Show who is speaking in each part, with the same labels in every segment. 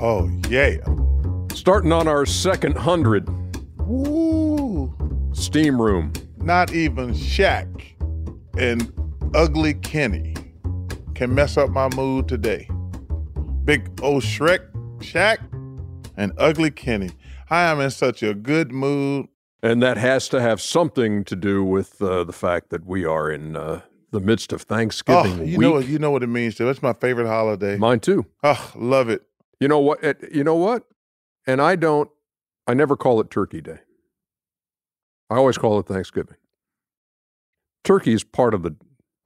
Speaker 1: Oh, yeah.
Speaker 2: Starting on our second hundred,
Speaker 1: Woo.
Speaker 2: steam room.
Speaker 1: Not even Shaq and Ugly Kenny can mess up my mood today. Big old Shrek, Shaq, and Ugly Kenny. I am in such a good mood.
Speaker 2: And that has to have something to do with uh, the fact that we are in uh, the midst of Thanksgiving
Speaker 1: Oh, you
Speaker 2: week.
Speaker 1: know what you know what it means to. It's my favorite holiday.
Speaker 2: Mine too.
Speaker 1: oh, love it.
Speaker 2: You know what? it- You know what? And I don't. I never call it Turkey Day. I always call it Thanksgiving. Turkey is part of the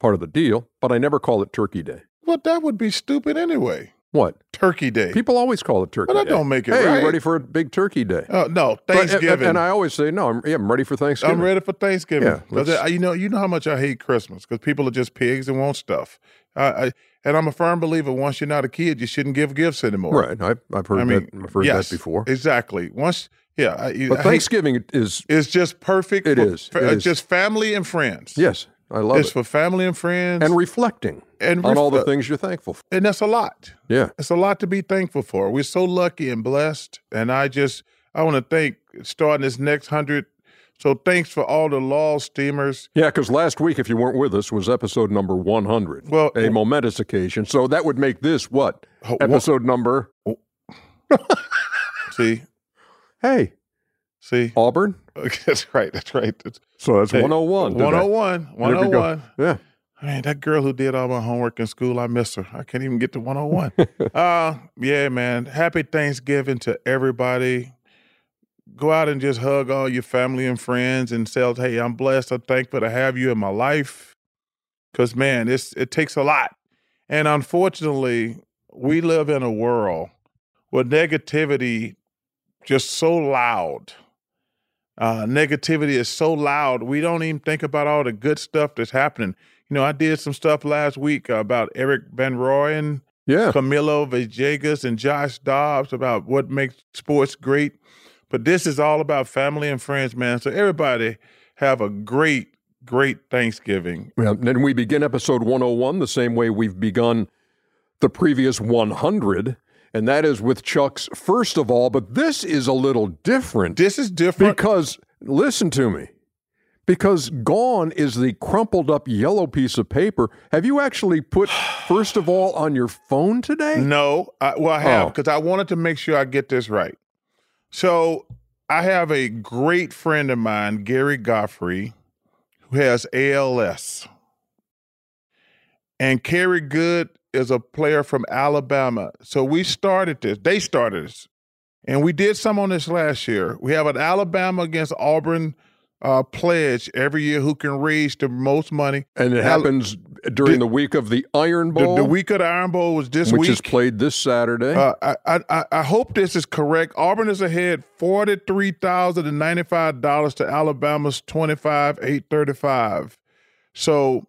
Speaker 2: part of the deal, but I never call it Turkey Day.
Speaker 1: Well, that would be stupid anyway.
Speaker 2: What?
Speaker 1: Turkey Day.
Speaker 2: People always call it Turkey
Speaker 1: But that
Speaker 2: Day.
Speaker 1: don't make it
Speaker 2: hey,
Speaker 1: right.
Speaker 2: you ready for a big Turkey Day?
Speaker 1: Oh no,
Speaker 2: But- and-
Speaker 1: Thanksgiving.
Speaker 2: And, I always say, no, I'm, yeah, I'm ready for Thanksgiving.
Speaker 1: I'm ready for Thanksgiving.
Speaker 2: Yeah,
Speaker 1: I- you know, you know how much I hate Christmas because people are just pigs and want stuff. I, I, and I'm a firm believer. Once you're not a kid, you shouldn't give gifts anymore.
Speaker 2: Right. I've, I've heard
Speaker 1: I mean,
Speaker 2: that. I've heard
Speaker 1: yes,
Speaker 2: that before.
Speaker 1: Exactly. Once, yeah. I,
Speaker 2: But
Speaker 1: I hate-
Speaker 2: Thanksgiving is
Speaker 1: is just perfect.
Speaker 2: It
Speaker 1: for,
Speaker 2: is. It
Speaker 1: uh,
Speaker 2: is.
Speaker 1: just family and friends.
Speaker 2: yes, I love
Speaker 1: it's
Speaker 2: it.
Speaker 1: It's for family and friends,
Speaker 2: and reflecting
Speaker 1: and
Speaker 2: on all the things you're thankful for.
Speaker 1: and that's a lot.
Speaker 2: Yeah.
Speaker 1: It's a lot to be thankful for. We're so lucky and blessed. And I just, I want to thank starting this next hundred. So thanks for all the law steamers.
Speaker 2: Yeah, because last week, if you weren't with us, was episode number 100.
Speaker 1: Well,
Speaker 2: a momentous occasion. So that would make this what?
Speaker 1: Oh,
Speaker 2: Episode number.
Speaker 1: See,
Speaker 2: Hey,
Speaker 1: see.
Speaker 2: Auburn.
Speaker 1: Okay, that's right. That's right. That's,
Speaker 2: So that's
Speaker 1: Hey,
Speaker 2: 101.
Speaker 1: 101. 101.
Speaker 2: Yeah.
Speaker 1: Man, that girl who did all my homework in school, I miss her. I can't even get to 101. uh, yeah, man. Happy Thanksgiving to everybody. Go out and just hug all your family and friends and say, hey, I'm blessed. I'm thankful to have you in my life. Because, man, it's, it takes a lot. And unfortunately, we live in a world where negativity just so loud. Uh, negativity is so loud. We don't even think about all the good stuff that's happening. You know, I did some stuff last week about Erik Van Rooyen,
Speaker 2: Yeah.
Speaker 1: Camilo Villegas, and Josh Dobbs about what makes sports great. But this is all about family and friends, man. So everybody have a great, great Thanksgiving.
Speaker 2: Well, then we begin episode 101 the same way we've begun the previous 100, and that is with Chuck's first of all. But this is a little different
Speaker 1: This is different.
Speaker 2: because, listen to me, because gone is the crumpled up yellow piece of paper. Have you actually put first of all on your phone today?
Speaker 1: No, I, well, I have
Speaker 2: Oh.
Speaker 1: because I wanted to make sure I get this right. So I have a great friend of mine, Gary Godfrey, who has ALS. And Kerry Goode is a player from Alabama. So we started this. They started this. And we did some on this last year. We have an Alabama against Auburn uh, pledge every year who can raise the most money.
Speaker 2: And it
Speaker 1: Al-
Speaker 2: happens during
Speaker 1: Did-
Speaker 2: the week of the Iron Bowl,
Speaker 1: the week of the Iron Bowl was this
Speaker 2: which
Speaker 1: week.
Speaker 2: Which is played this Saturday.
Speaker 1: Uh, I, I I- hope this is correct. Auburn is ahead forty three thousand and ninety five dollars to Alabama's twenty five eight thirty five. So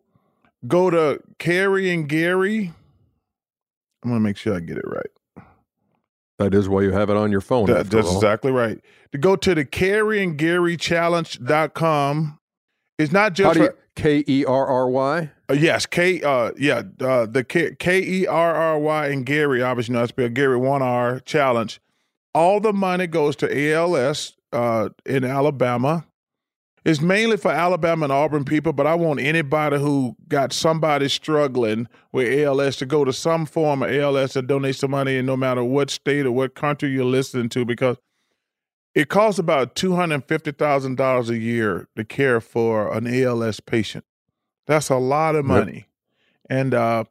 Speaker 1: go to Kerry and Gary. I'm gonna make sure I get it right.
Speaker 2: that is why you have it on your phone.
Speaker 1: That- that's
Speaker 2: all.
Speaker 1: exactly right. To go to the Kerry and Gary Challenge.com. It's not
Speaker 2: How
Speaker 1: just
Speaker 2: do you,
Speaker 1: for,
Speaker 2: K E R R Y?
Speaker 1: Uh, yes, K. Uh, yeah, uh, the K E R R Y and Gary. Obviously, not spelled Gary one R challenge. All the money goes to ALS uh, in Alabama, It's mainly for Alabama and Auburn people, but I want anybody who got somebody struggling with ALS to go to some form of ALS and donate some money, and no matter what state or what country you're listening to, because it costs about two hundred fifty thousand dollars a year to care for an ALS patient. That's a lot of money, yep. and uh,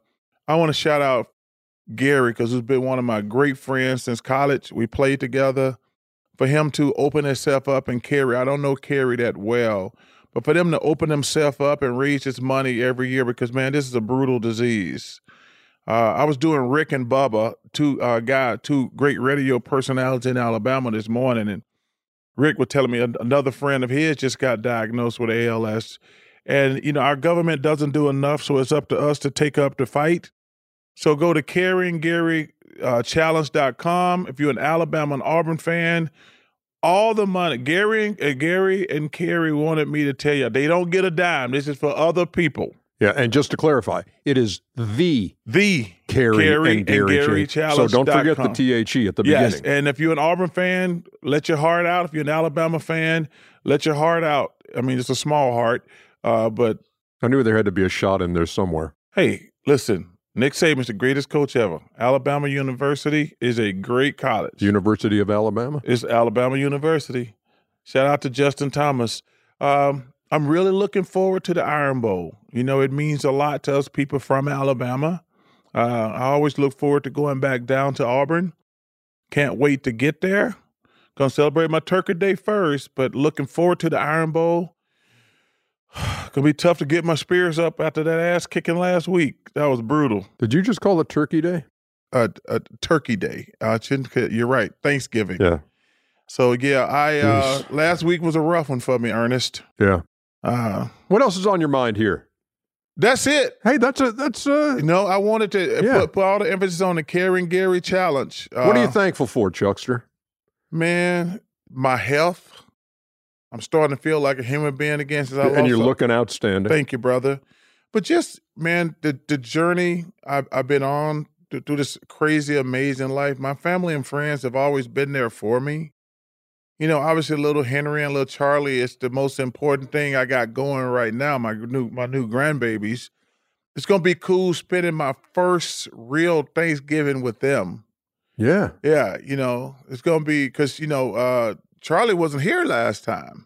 Speaker 1: I want to shout out Gary because he's been one of my great friends since college. We played together for him to open himself up and Kerry. I don't know Kerry that well, but for them to open himself up and raise his money every year because man, this is a brutal disease. Uh, I was doing Rick and Bubba, two uh, guy, two great radio personalities in Alabama this morning, and Rick was telling me another friend of his just got diagnosed with ALS, and you know our government doesn't do enough, so it's up to us to take up the fight. So go to Gary uh, If you're an Alabama and Auburn fan, all the money, Gary, uh, Gary and Kerry wanted me to tell you, they don't get a dime. This is for other people.
Speaker 2: Yeah, and just to clarify, it is the
Speaker 1: the
Speaker 2: Kerry,
Speaker 1: Kerry
Speaker 2: and Gary,
Speaker 1: and Gary
Speaker 2: So don't forget the THE at the beginning.
Speaker 1: yes,
Speaker 2: beginning.
Speaker 1: and if you're an Auburn fan, let your heart out. If you're an Alabama fan, let your heart out. I mean, it's a small heart, uh, but
Speaker 2: I knew there had to be a shot in there somewhere.
Speaker 1: Hey, listen, Nick Saban's the greatest coach ever. Alabama University is a great college.
Speaker 2: University of Alabama?
Speaker 1: It's Alabama University. Shout out to Justin Thomas. Um, I'm really looking forward to the Iron Bowl. You know, it means a lot to us people from Alabama. Uh, I always look forward to going back down to Auburn. Can't wait to get there. Gonna celebrate my Turkey Day first, but looking forward to the Iron Bowl. Gonna be tough to get my spears up after that ass kicking last week. That was brutal.
Speaker 2: Did you just call it Turkey Day?
Speaker 1: Uh, uh Turkey Day. Uh, you're right. Thanksgiving.
Speaker 2: Yeah.
Speaker 1: So yeah, I uh, last week was a rough one for me, Ernest.
Speaker 2: Yeah.
Speaker 1: Uh,
Speaker 2: what else is on your mind here?
Speaker 1: That's it.
Speaker 2: Hey, that's a that's a.
Speaker 1: No, I wanted to yeah. put, put all the emphasis on the Karen Gary challenge.
Speaker 2: what are you uh, thankful for, Chuckster?
Speaker 1: Man, my health. I'm starting to feel like a human being again since I
Speaker 2: and you're looking outstanding.
Speaker 1: Thank you, brother. But just man, the the journey I've, I've been on through this crazy, amazing life. My family and friends have always been there for me. You know, obviously, little Henry and little Charlie is the most important thing I got going right now. My new my new grandbabies. It's gonna be cool spending my first real Thanksgiving with them.
Speaker 2: Yeah,
Speaker 1: yeah. You know, it's gonna be because you know uh, Charlie wasn't here last time.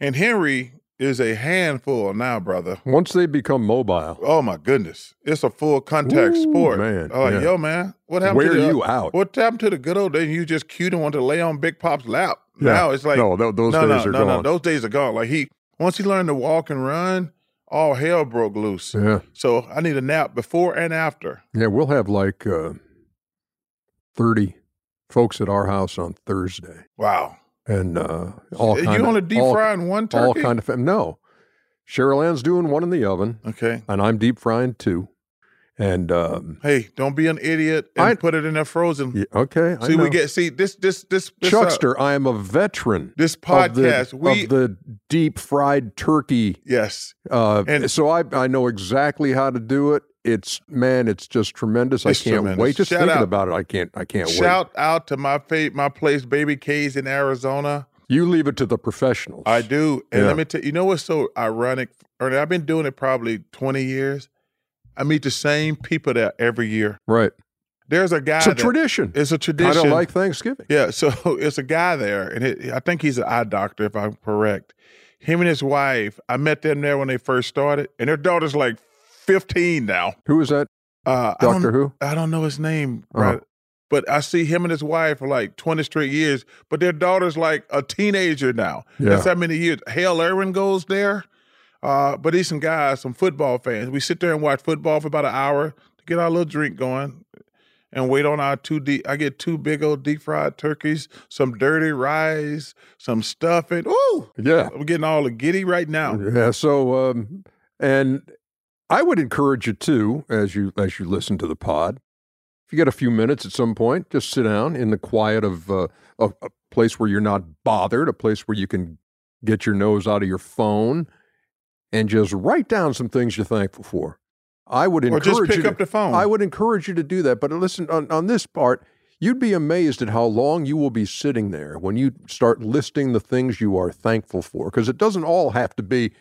Speaker 1: And Henry is a handful now, brother.
Speaker 2: Once they become mobile.
Speaker 1: Oh my goodness. It's a full contact Ooh, sport.
Speaker 2: Man.
Speaker 1: Oh, like, yeah. yo, man. What happened
Speaker 2: Where
Speaker 1: to the,
Speaker 2: you out?
Speaker 1: What happened to the good old days? You just cute and want to lay on Big Pop's lap. Yeah. Now it's like
Speaker 2: No, th- those
Speaker 1: no,
Speaker 2: days
Speaker 1: no,
Speaker 2: are
Speaker 1: no,
Speaker 2: gone.
Speaker 1: No, those days are gone. Like he once he learned to walk and run, all hell broke loose.
Speaker 2: Yeah.
Speaker 1: So I need a nap before and after.
Speaker 2: Yeah, we'll have like uh, 30 folks at our house on Thursday.
Speaker 1: Wow
Speaker 2: and uh, all
Speaker 1: you
Speaker 2: kind
Speaker 1: only deep frying one turkey.
Speaker 2: All kind of no. Cheryl Ann's doing one in the oven.
Speaker 1: Okay,
Speaker 2: and I'm deep frying two. And um,
Speaker 1: hey, don't be an idiot and I, put it in there frozen.
Speaker 2: Yeah, okay,
Speaker 1: see, we get see this this this, this
Speaker 2: Chuckster. Uh, I am a veteran.
Speaker 1: This podcast,
Speaker 2: of the,
Speaker 1: we
Speaker 2: of the deep fried turkey.
Speaker 1: Yes,
Speaker 2: uh, and so I I know exactly how to do it it's man, it's just tremendous. It's I can't tremendous. wait. Just Shout thinking out. about it, I can't. I can't
Speaker 1: Shout
Speaker 2: wait.
Speaker 1: out to my fa- my place, Baby K's in Arizona.
Speaker 2: You leave it to the professionals.
Speaker 1: I do, and yeah. let me tell you. You know what's so ironic? Ernie, I've been doing it probably twenty years. I meet the same people there every year.
Speaker 2: Right.
Speaker 1: There's a guy.
Speaker 2: It's a tradition.
Speaker 1: It's a tradition.
Speaker 2: Kind of like Thanksgiving.
Speaker 1: Yeah. So it's a guy there, and it, I think he's an eye doctor, if I'm correct. Him and his wife. I met them there when they first started, and their daughter's like 15 now.
Speaker 2: Who is that?
Speaker 1: Uh,
Speaker 2: Doctor
Speaker 1: I
Speaker 2: Who?
Speaker 1: I don't know his name, uh-huh. right? But I see him and his wife for like 20 straight years, but their daughter's like a teenager now.
Speaker 2: Yeah.
Speaker 1: That's how many years. Hale Irwin goes there. Uh, but these some guys, some football fans. We sit there and watch football for about an hour to get our little drink going and wait on our two deep. I get two big old deep fried turkeys, some dirty rice, some stuffing. Ooh,
Speaker 2: yeah,
Speaker 1: I'm getting all the giddy right now.
Speaker 2: Yeah. So, um, and I would encourage you too, as you as you listen to the pod, if you get a few minutes at some point, just sit down in the quiet of uh, a, a place where you're not bothered, a place where you can get your nose out of your phone, and just write down some things you're thankful for. I would encourage
Speaker 1: or just pick
Speaker 2: you to,
Speaker 1: up the phone.
Speaker 2: I would encourage you to do that. But listen, on, on this part, you'd be amazed at how long you will be sitting there when you start listing the things you are thankful for. Because it doesn't all have to be,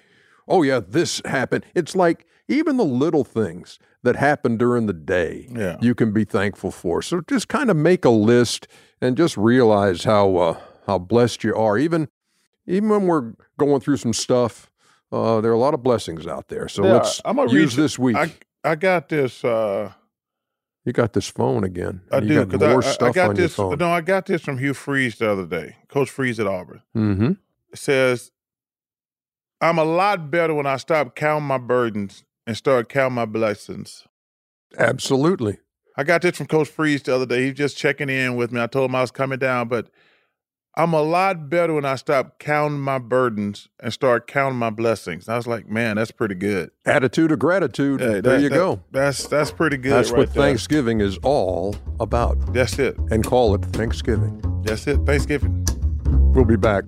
Speaker 2: oh, yeah, this happened. It's like even the little things that happen during the day,
Speaker 1: Yeah.
Speaker 2: you can be thankful for. So just kind of make a list and just realize how uh, how blessed you are. Even even when we're going through some stuff, uh, there are a lot of blessings out there. So
Speaker 1: Yeah,
Speaker 2: let's
Speaker 1: I'm gonna
Speaker 2: use
Speaker 1: read-
Speaker 2: this week.
Speaker 1: I I got this. Uh,
Speaker 2: you got this phone again.
Speaker 1: I
Speaker 2: You
Speaker 1: do
Speaker 2: got
Speaker 1: because
Speaker 2: more
Speaker 1: I, I, I got this. No, I got this from Hugh Freeze the other day. Coach Freeze at Auburn
Speaker 2: Mm-hmm.
Speaker 1: It says, "I'm a lot better when I stop counting my burdens and start counting my blessings."
Speaker 2: Absolutely.
Speaker 1: I got this from Coach Freeze the other day. He was just checking in with me. I told him I was coming down, but I'm a lot better when I stop counting my burdens and start counting my blessings. I was like, man, that's pretty good.
Speaker 2: Attitude of gratitude.
Speaker 1: Hey,
Speaker 2: there you
Speaker 1: that-
Speaker 2: go.
Speaker 1: That's that's pretty good.
Speaker 2: That's
Speaker 1: right
Speaker 2: what
Speaker 1: there.
Speaker 2: Thanksgiving is all about.
Speaker 1: That's it.
Speaker 2: And call it Thanksgiving.
Speaker 1: That's it. Thanksgiving.
Speaker 2: We'll be back.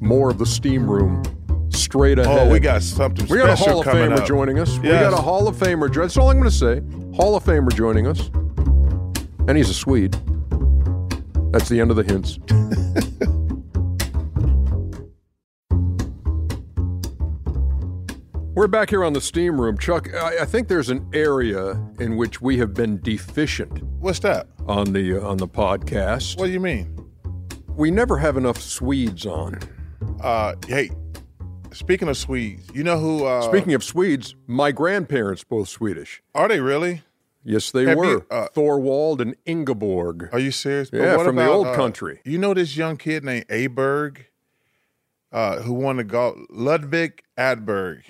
Speaker 2: More of the steam room straight ahead.
Speaker 1: Oh, we got something
Speaker 2: We got a Hall of Famer
Speaker 1: up.
Speaker 2: joining us. We got a Hall of Famer. That's all I'm going to say. Hall of Famer joining us. And he's a Swede. That's the end of the hints. We're back here on the steam room. Chuck, I, I think there's an area in which we have been deficient
Speaker 1: What's that?
Speaker 2: on the uh, on the podcast.
Speaker 1: What do you mean?
Speaker 2: We never have enough Swedes on.
Speaker 1: Uh, hey, speaking of Swedes, you know who? Uh,
Speaker 2: Speaking of Swedes, my grandparents both Swedish.
Speaker 1: are they really?
Speaker 2: Yes, they
Speaker 1: Have
Speaker 2: were.
Speaker 1: you, uh,
Speaker 2: Thorwald and Ingeborg.
Speaker 1: Are you serious?
Speaker 2: Yeah, from the old
Speaker 1: uh,
Speaker 2: country.
Speaker 1: You know this young kid named Aberg, uh, who won the golf. Ludvig Aberg.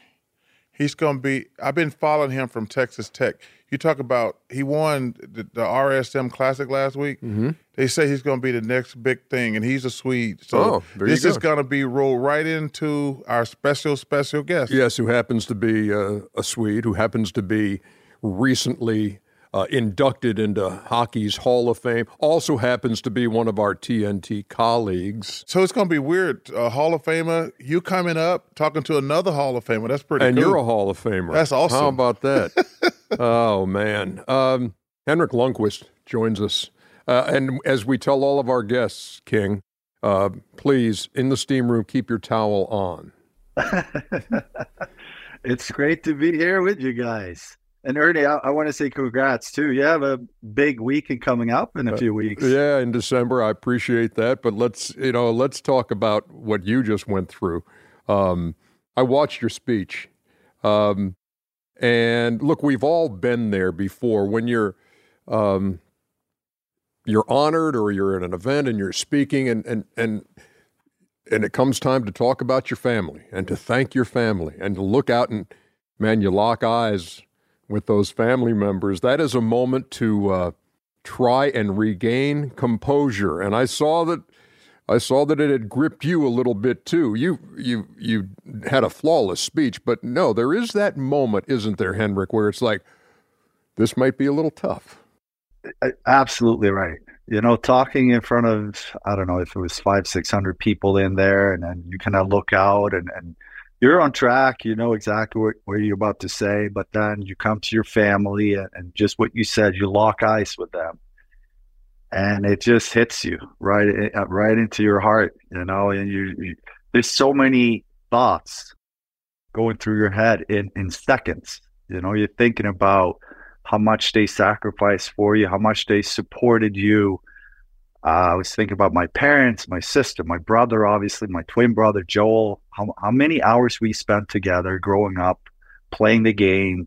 Speaker 1: He's going to be. I've been following him from Texas Tech. You talk about he won the, the RSM Classic last week. Mm-hmm. They say he's going to be the next big thing, and he's a Swede. So
Speaker 2: Oh,
Speaker 1: this is going to be rolled right into our special special guest.
Speaker 2: Yes, who happens to be uh, a Swede, who happens to be recently uh, inducted into hockey's Hall of Fame, also happens to be one of our TNT colleagues.
Speaker 1: So it's going to be weird. Uh, Hall of Famer, you coming up talking to another Hall of Famer. That's pretty.
Speaker 2: And
Speaker 1: cool.
Speaker 2: you're a Hall of Famer.
Speaker 1: That's awesome.
Speaker 2: How about that? oh, man. Um, Henrik Lundqvist joins us. Uh, and as we tell all of our guests, King, uh, please, in the steam room, keep your towel on.
Speaker 3: it's great to be here with you guys. And Ernie, I, I want to say congrats too. You have a big weekend coming up in a few weeks.
Speaker 2: Yeah, in December. I appreciate that. But let's you know, let's talk about what you just went through. Um, I watched your speech. Um, and look, we've all been there before when you're um, you're honored or you're at an event and you're speaking and and and and it comes time to talk about your family and to thank your family and to look out and man, you lock eyes with those family members. That is a moment to uh, try and regain composure. And I saw that I saw that it had gripped you a little bit too. You you you had a flawless speech, but no, there is that moment, isn't there, Henrik, where it's like this might be a little tough.
Speaker 3: Absolutely right. You know, talking in front of I don't know if it was five, six hundred people in there, and then you kind of look out and, and you're on track. You know exactly what, what you're about to say, but then you come to your family and, and just what you said, you lock eyes with them, and it just hits you right uh, right into your heart. You know, and you, you there's so many thoughts going through your head in in seconds. You know, you're thinking about how much they sacrificed for you, how much they supported you. Uh, I was thinking about my parents, my sister, my brother, obviously, my twin brother, Joel, how, how many hours we spent together growing up, playing the game.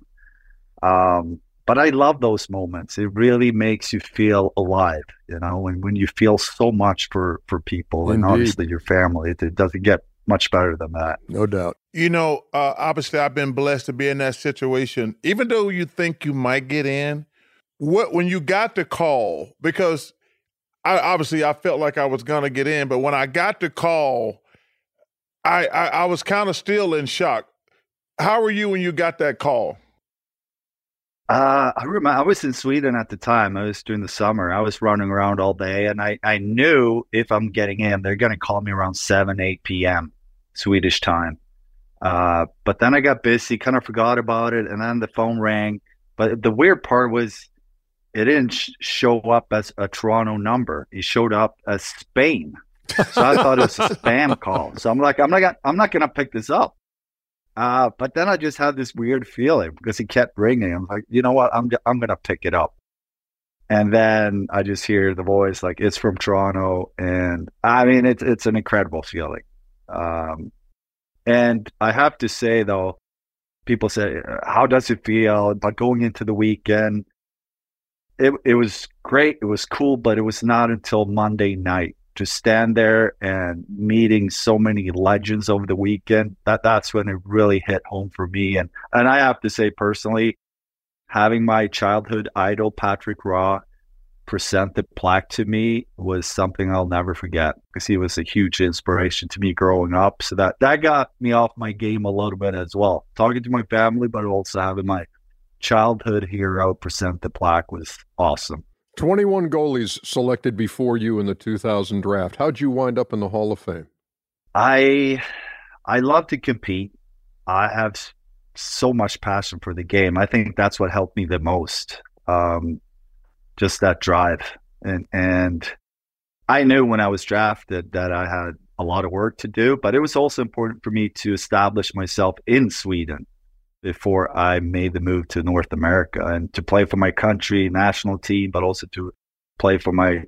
Speaker 3: Um, but I love those moments. It really makes you feel alive, you know, when, when you feel so much for, for people and obviously your family. It, it doesn't get much better than that.
Speaker 2: No doubt.
Speaker 1: You know, uh, obviously, I've been blessed to be in that situation. Even though you think you might get in, what when you got the call, because I obviously I felt like I was gonna get in, but when I got the call, I I, I was kind of still in shock. How were you when you got that call?
Speaker 3: Uh, I remember I was in Sweden at the time. I was during the summer. I was running around all day, and I, I knew if I'm getting in, they're going to call me around 7, 8 p.m. Swedish time. Uh, but then I got busy, kind of forgot about it, and then the phone rang. But the weird part was
Speaker 4: it didn't sh- show up as a Toronto number. It showed up as Spain. So I thought it was a spam call. So I'm like, I'm not, gonna, I'm not to pick this up. Uh, but then I just had this weird feeling because he kept ringing. I'm like, you know what? I'm, I'm to pick it up. And then I just hear the voice like it's from Toronto, and I mean it's it's an incredible feeling. Um, and I have to say though, people say, "How does it feel?" But going into the weekend, it it was great. It was cool, but it was not until Monday night to stand there and meeting so many legends over the weekend. That that's when it really hit home for me. And and I have to say personally, having my childhood idol Patrick Roy present the plaque to me was something I'll never forget because he was a huge inspiration to me growing up. So that that got me off my game a little bit as well. Talking to my family, but also having my childhood hero present the plaque was awesome.
Speaker 2: 21 goalies selected before you in the 2000 draft. How'd you wind up in the Hall of Fame?
Speaker 4: I I love to compete. I have so much passion for the game. I think that's what helped me the most. Um, just that drive, and and I knew when I was drafted that I had a lot of work to do, but it was also important for me to establish myself in Sweden before I made the move to North America and to play for my country, national team, but also to play for my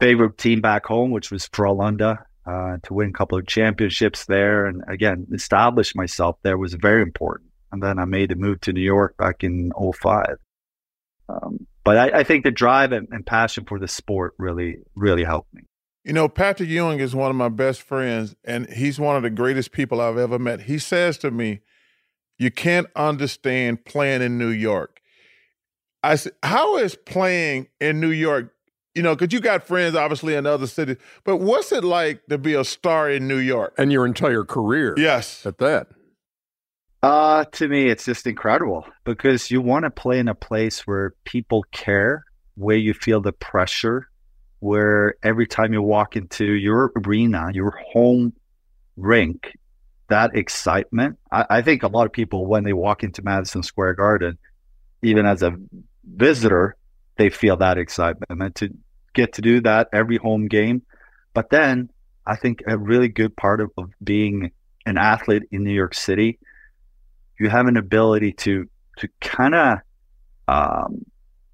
Speaker 4: favorite team back home, which was Frölunda, uh, to win a couple of championships there. And again, establish myself there was very important. And then I made the move to New York back in 05. Um, but I, I, think the drive and, and passion for the sport really, really helped me.
Speaker 1: You know, Patrick Ewing is one of my best friends, and he's one of the greatest people I've ever met. He says to me, you can't understand playing in New York. I said, how is playing in New York? You know, because you got friends obviously in other cities, but what's it like to be a star in New York?
Speaker 2: And your entire career.
Speaker 1: Yes.
Speaker 2: At that.
Speaker 4: Uh, to me, it's just incredible because you want to play in a place where people care, where you feel the pressure, where every time you walk into your arena, your home rink, that excitement. I, I, think a lot of people, when they walk into Madison Square Garden, even as a visitor, they feel that excitement. And to get to do that every home game. But then I think a really good part of, of being an athlete in New York City, you have an ability to to kind of um,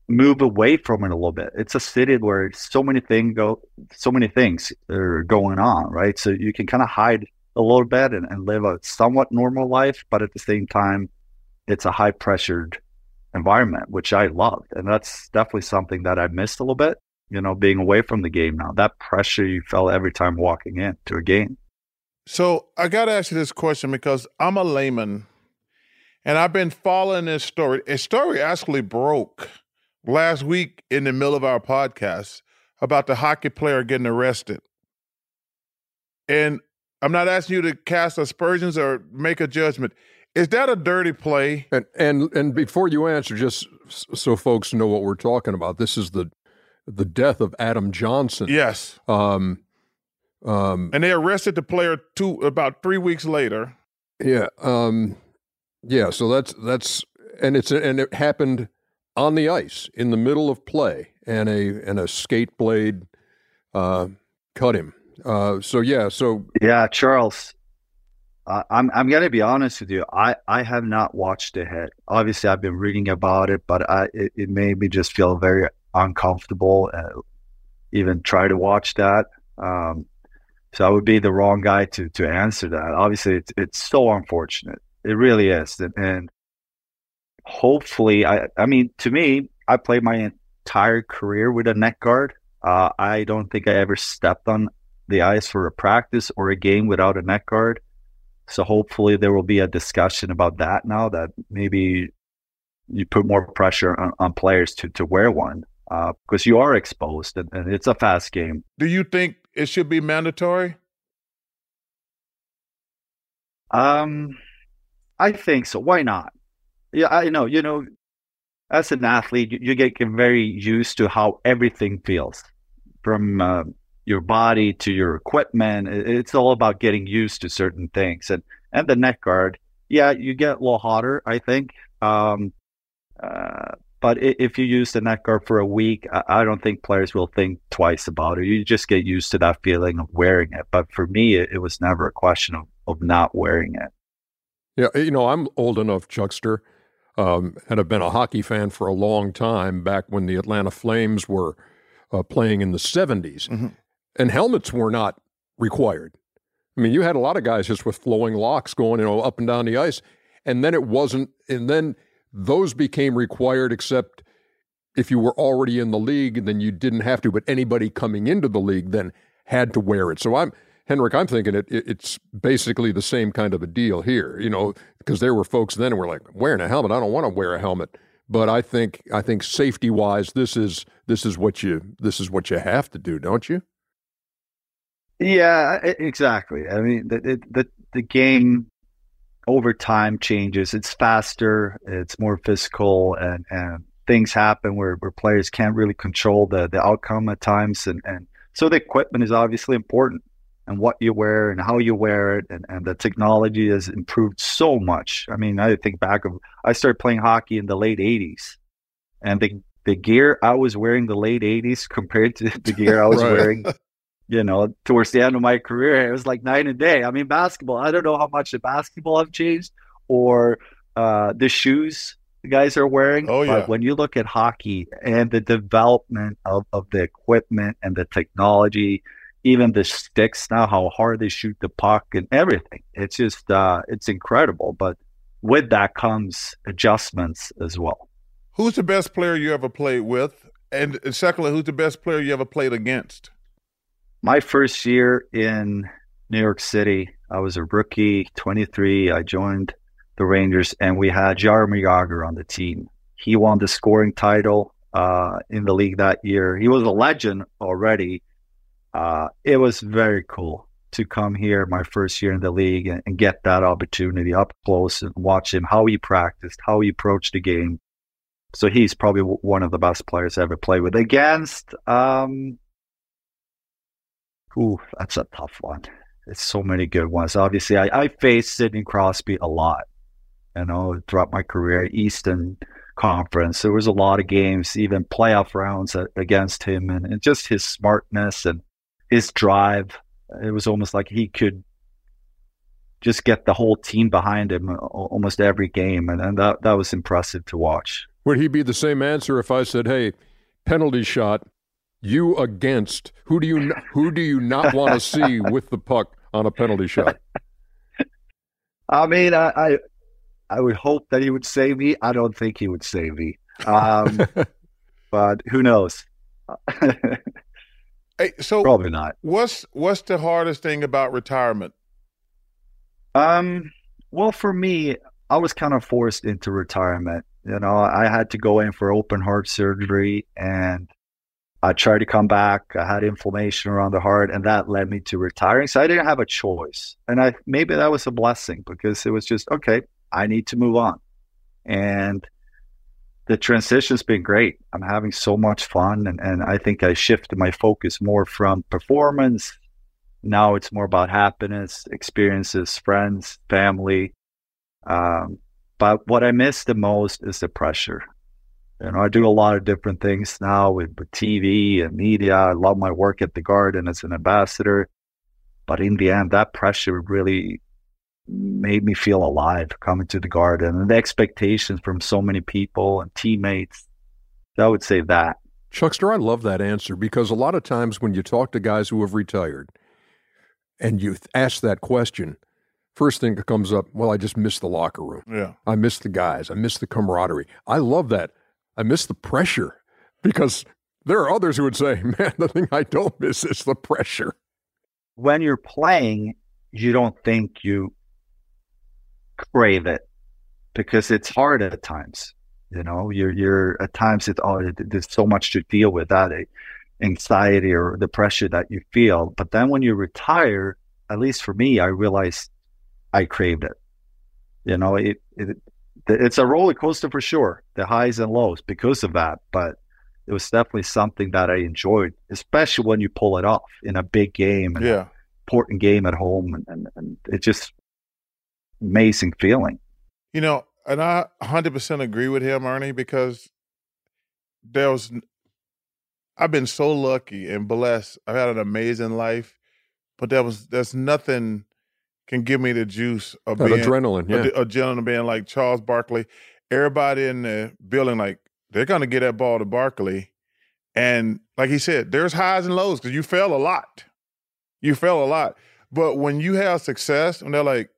Speaker 4: move away from it a little bit. It's a city where so many things go, so many things are going on, right? So you can kind of hide a little bit and, and live a somewhat normal life, but at the same time, it's a high pressured environment, which I loved. And that's definitely something that I missed a little bit, you know, being away from the game now. That pressure you felt every time walking in to a game.
Speaker 1: So I got to ask you this question because I'm a layman and I've been following this story. A story actually broke last week in the middle of our podcast about the hockey player getting arrested. And I'm not asking you to cast aspersions or make a judgment. Is that a dirty play?
Speaker 2: And and and before you answer, just so folks know what we're talking about, this is the the death of Adam Johnson.
Speaker 1: Yes. Um, um, and they arrested the player two about three weeks later.
Speaker 2: Yeah. Um, yeah. So that's that's and it's and it happened on the ice in the middle of play, and a and a skate blade uh, cut him. Uh, so yeah, so
Speaker 4: yeah, Charles. Uh, I'm I'm gonna be honest with you. I, I have not watched it yet. Obviously, I've been reading about it, but I it, it made me just feel very uncomfortable. Uh, even try to watch that. Um, so I would be the wrong guy to to answer that. Obviously, it's it's so unfortunate. It really is, and, and hopefully, I I mean, to me, I played my entire career with a neck guard. Uh, I don't think I ever stepped on the ice for a practice or a game without a neck guard. So hopefully there will be a discussion about that now that maybe you put more pressure on, on players to, to wear one uh, because you are exposed and, and it's a fast game.
Speaker 1: Do you think it should be mandatory?
Speaker 4: Um, I think so. Why not? Yeah, I know. You know, as an athlete, you, you get very used to how everything feels, from uh, your body to your equipment. It's all about getting used to certain things. And and the neck guard, yeah, you get a little hotter, I think. Um, uh, but if you use the neck guard for a week, I don't think players will think twice about it. You just get used to that feeling of wearing it. But for me, it, was never a question of, of not wearing it.
Speaker 2: Yeah, you know, I'm old enough, Chuckster, um, and have been a hockey fan for a long time back when the Atlanta Flames were uh, playing in the 70s. Mm-hmm. And helmets were not required. I mean, you had a lot of guys just with flowing locks going, you know, up and down the ice. And then it wasn't, and then those became required, except if you were already in the league, then you didn't have to. But anybody coming into the league then had to wear it. So I'm Henrik. I'm thinking it, it it's basically the same kind of a deal here. You know, because there were folks then who were like wearing a helmet. I don't want to wear a helmet. But I think I think safety wise, this is this is what you this is what you have to do, don't you?
Speaker 4: Yeah, exactly. I mean, the the the game over time changes. It's faster, it's more physical, and, and things happen where, where players can't really control the, the outcome at times. And, and so the equipment is obviously important and what you wear and how you wear it. And, and the technology has improved so much. I mean, I think back of, I started playing hockey in the late 80s and the, the gear I was wearing the late 80s compared to the gear I was right. wearing you know, towards the end of my career, it was like night and day. I mean, basketball, I don't know how much the basketball have changed or uh, the shoes the guys are wearing.
Speaker 1: Oh, yeah.
Speaker 4: But when you look at hockey and the development of, of the equipment and the technology, even the sticks now, how hard they shoot the puck and everything, it's just, uh, it's incredible. But with that comes adjustments as well.
Speaker 1: Who's the best player you ever played with? And secondly, who's the best player you ever played against?
Speaker 4: my first year in New York City, I was a rookie, 23. I joined the Rangers, and we had Jaromir Jagr on the team. He won the scoring title uh, in the league that year. He was a legend already. Uh, it was very cool to come here my first year in the league and, and, get that opportunity up close and watch him how he practiced, how he approached the game. So he's probably one of the best players I ever played with. Against, um, Ooh, that's a tough one. It's so many good ones. Obviously, I, I faced Sidney Crosby a lot, you know, throughout my career, Eastern Conference. There was a lot of games, even playoff rounds against him, and, and just his smartness and his drive. It was almost like he could just get the whole team behind him almost every game, and, and that that was impressive to watch.
Speaker 2: Would he be the same answer if I said, "Hey, penalty shot, you against who do you who do you not want to see with the puck on a penalty shot?
Speaker 4: I mean, I, I, I would hope that he would save me. I don't think he would save me, um, but who knows?
Speaker 1: hey, so
Speaker 4: probably not.
Speaker 1: What's what's the hardest thing about retirement?
Speaker 4: Um, well, for me, I was kind of forced into retirement. You know, I had to go in for open heart surgery, and I tried to come back. I had inflammation around the heart, and that led me to retiring. So I didn't have a choice, and I maybe that was a blessing because it was just okay. I need to move on, and the transition's been great. I'm having so much fun, and, and I think I shifted my focus more from performance. Now it's more about happiness, experiences, friends, family. Um, but what I miss the most is the pressure. You know, I do a lot of different things now with, with TV and media. I love my work at the Garden as an ambassador. But in the end, that pressure really made me feel alive coming to the Garden and the expectations from so many people and teammates. I would say that.
Speaker 2: Chuckster, I love that answer because a lot of times when you talk to guys who have retired and you ask that question, first thing that comes up, well, I just miss the locker room.
Speaker 1: Yeah.
Speaker 2: I miss the guys. I miss the camaraderie. I love that. I miss the pressure because there are others who would say, man, the thing I don't miss is the pressure.
Speaker 4: When you're playing, you don't think you crave it because it's hard at times. You know, you're, you're at times it's oh, there's so much to deal with that eh, anxiety or the pressure that you feel. But then when you retire, at least for me, I realized I craved it. You know, it, it it's a roller coaster for sure, the highs and lows because of that. But it was definitely something that I enjoyed, especially when you pull it off in a big game, and
Speaker 1: yeah,
Speaker 4: important game at home, and, and, and it's just amazing feeling.
Speaker 1: You know, and I 100% agree with him, Ernie, because there was I've been so lucky and blessed. I've had an amazing life, but there was there's nothing can give me the juice of
Speaker 2: That
Speaker 1: being
Speaker 2: adrenaline, yeah.
Speaker 1: a, a gentleman being like Charles Barkley. Everybody in the building, like they're gonna get that ball to Barkley, and like he said, there's highs and lows because you fell a lot. You fell a lot, but when you have success, and they're like,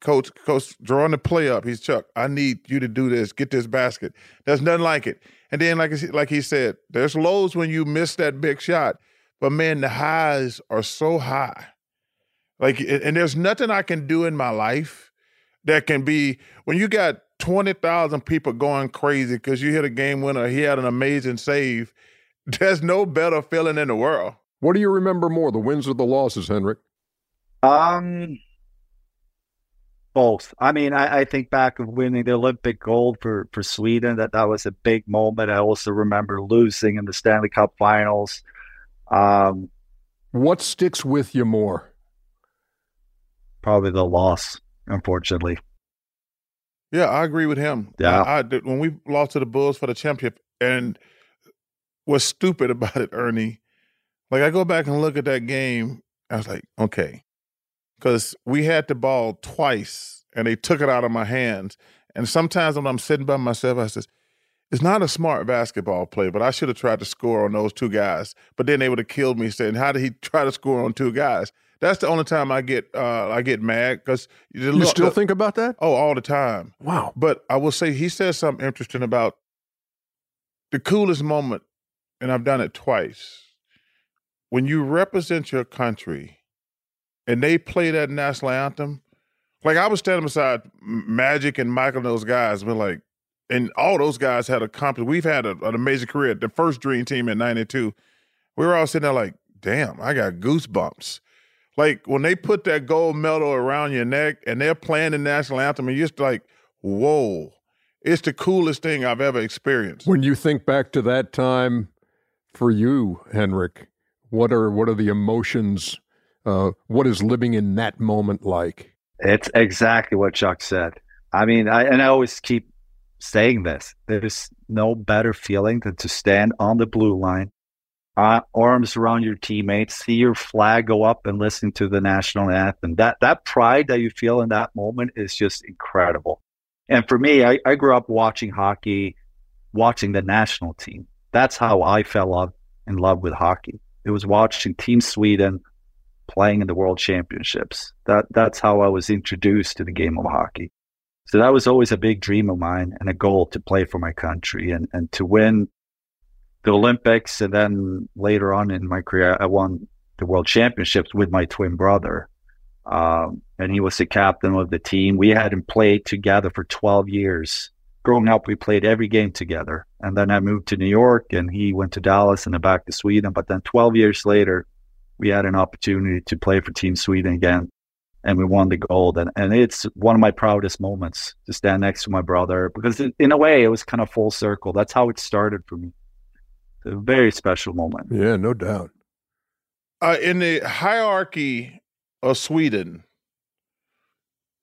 Speaker 1: Coach, Coach, drawing the play up. He's Chuck. I need you to do this. Get this basket. There's nothing like it. And then, like I- like he said, there's lows when you miss that big shot, but man, the highs are so high. Like, and and there's nothing I can do in my life that can be when you got twenty thousand people going crazy because you hit a game winner. He had an amazing save. There's no better feeling in the world.
Speaker 2: What do you remember more, the wins or the losses, Henrik?
Speaker 3: Um, both. I mean, I, I think back of winning the Olympic gold for for Sweden. That that was a big moment. I also remember losing in the Stanley Cup Finals. Um,
Speaker 2: What sticks with you more?
Speaker 3: probably the loss, unfortunately.
Speaker 1: Yeah, I agree with him.
Speaker 3: Yeah.
Speaker 1: I, I did- when we lost to the Bulls for the championship, and was stupid about it, Ernie, like I go back and look at that game, I was like, okay, because we had the ball twice, and they took it out of my hands. And sometimes when I'm sitting by myself, I says, it's not a smart basketball play, but I should have tried to score on those two guys. But then they would have killed me saying, how did he try to score on two guys? That's the only time I get uh, I get mad because
Speaker 2: You still think about that?
Speaker 1: oh all the time.
Speaker 2: Wow.
Speaker 1: But I will say he said something interesting about the coolest moment, and I've done it twice. When you represent your country and they play that national anthem, like I was standing beside Magic and Michael and those guys, we're like, and all those guys had accomplished. We've had a, an amazing career. The first Dream Team in '92, we were all sitting there like, damn, I got goosebumps. Like when they put that gold medal around your neck and they're playing the national anthem, and you're just like, whoa, it's the coolest thing I've ever experienced.
Speaker 2: When you think back to that time for you, Henrik, what are what are the emotions? Uh, what is living in that moment like?
Speaker 3: It's exactly what Chuck said. I mean, I and I always keep saying this. There's no better feeling than to stand on the blue line, uh, arms around your teammates, see your flag go up, and listen to the national anthem. That that pride that you feel in that moment is just incredible. And for me, I, I grew up watching hockey, watching the national team. That's how I fell in love with hockey. It was watching Team Sweden playing in the World Championships. That that's how I was introduced to the game of hockey. So that was always a big dream of mine and a goal to play for my country and, and to win the Olympics. And then later on in my career, I won the World Championships with my twin brother. Um, and he was the captain of the team. We hadn't played together for 12 years. Growing up, we played every game together. And then I moved to New York and he went to Dallas and then back to Sweden. But then 12 years later, we had an opportunity to play for Team Sweden again, and we won the gold. And, and it's one of my proudest moments to stand next to my brother because, it, in a way, it was kind of full circle. That's how it started for me. A very special moment.
Speaker 2: Yeah, no doubt.
Speaker 1: Uh, in the hierarchy of Sweden,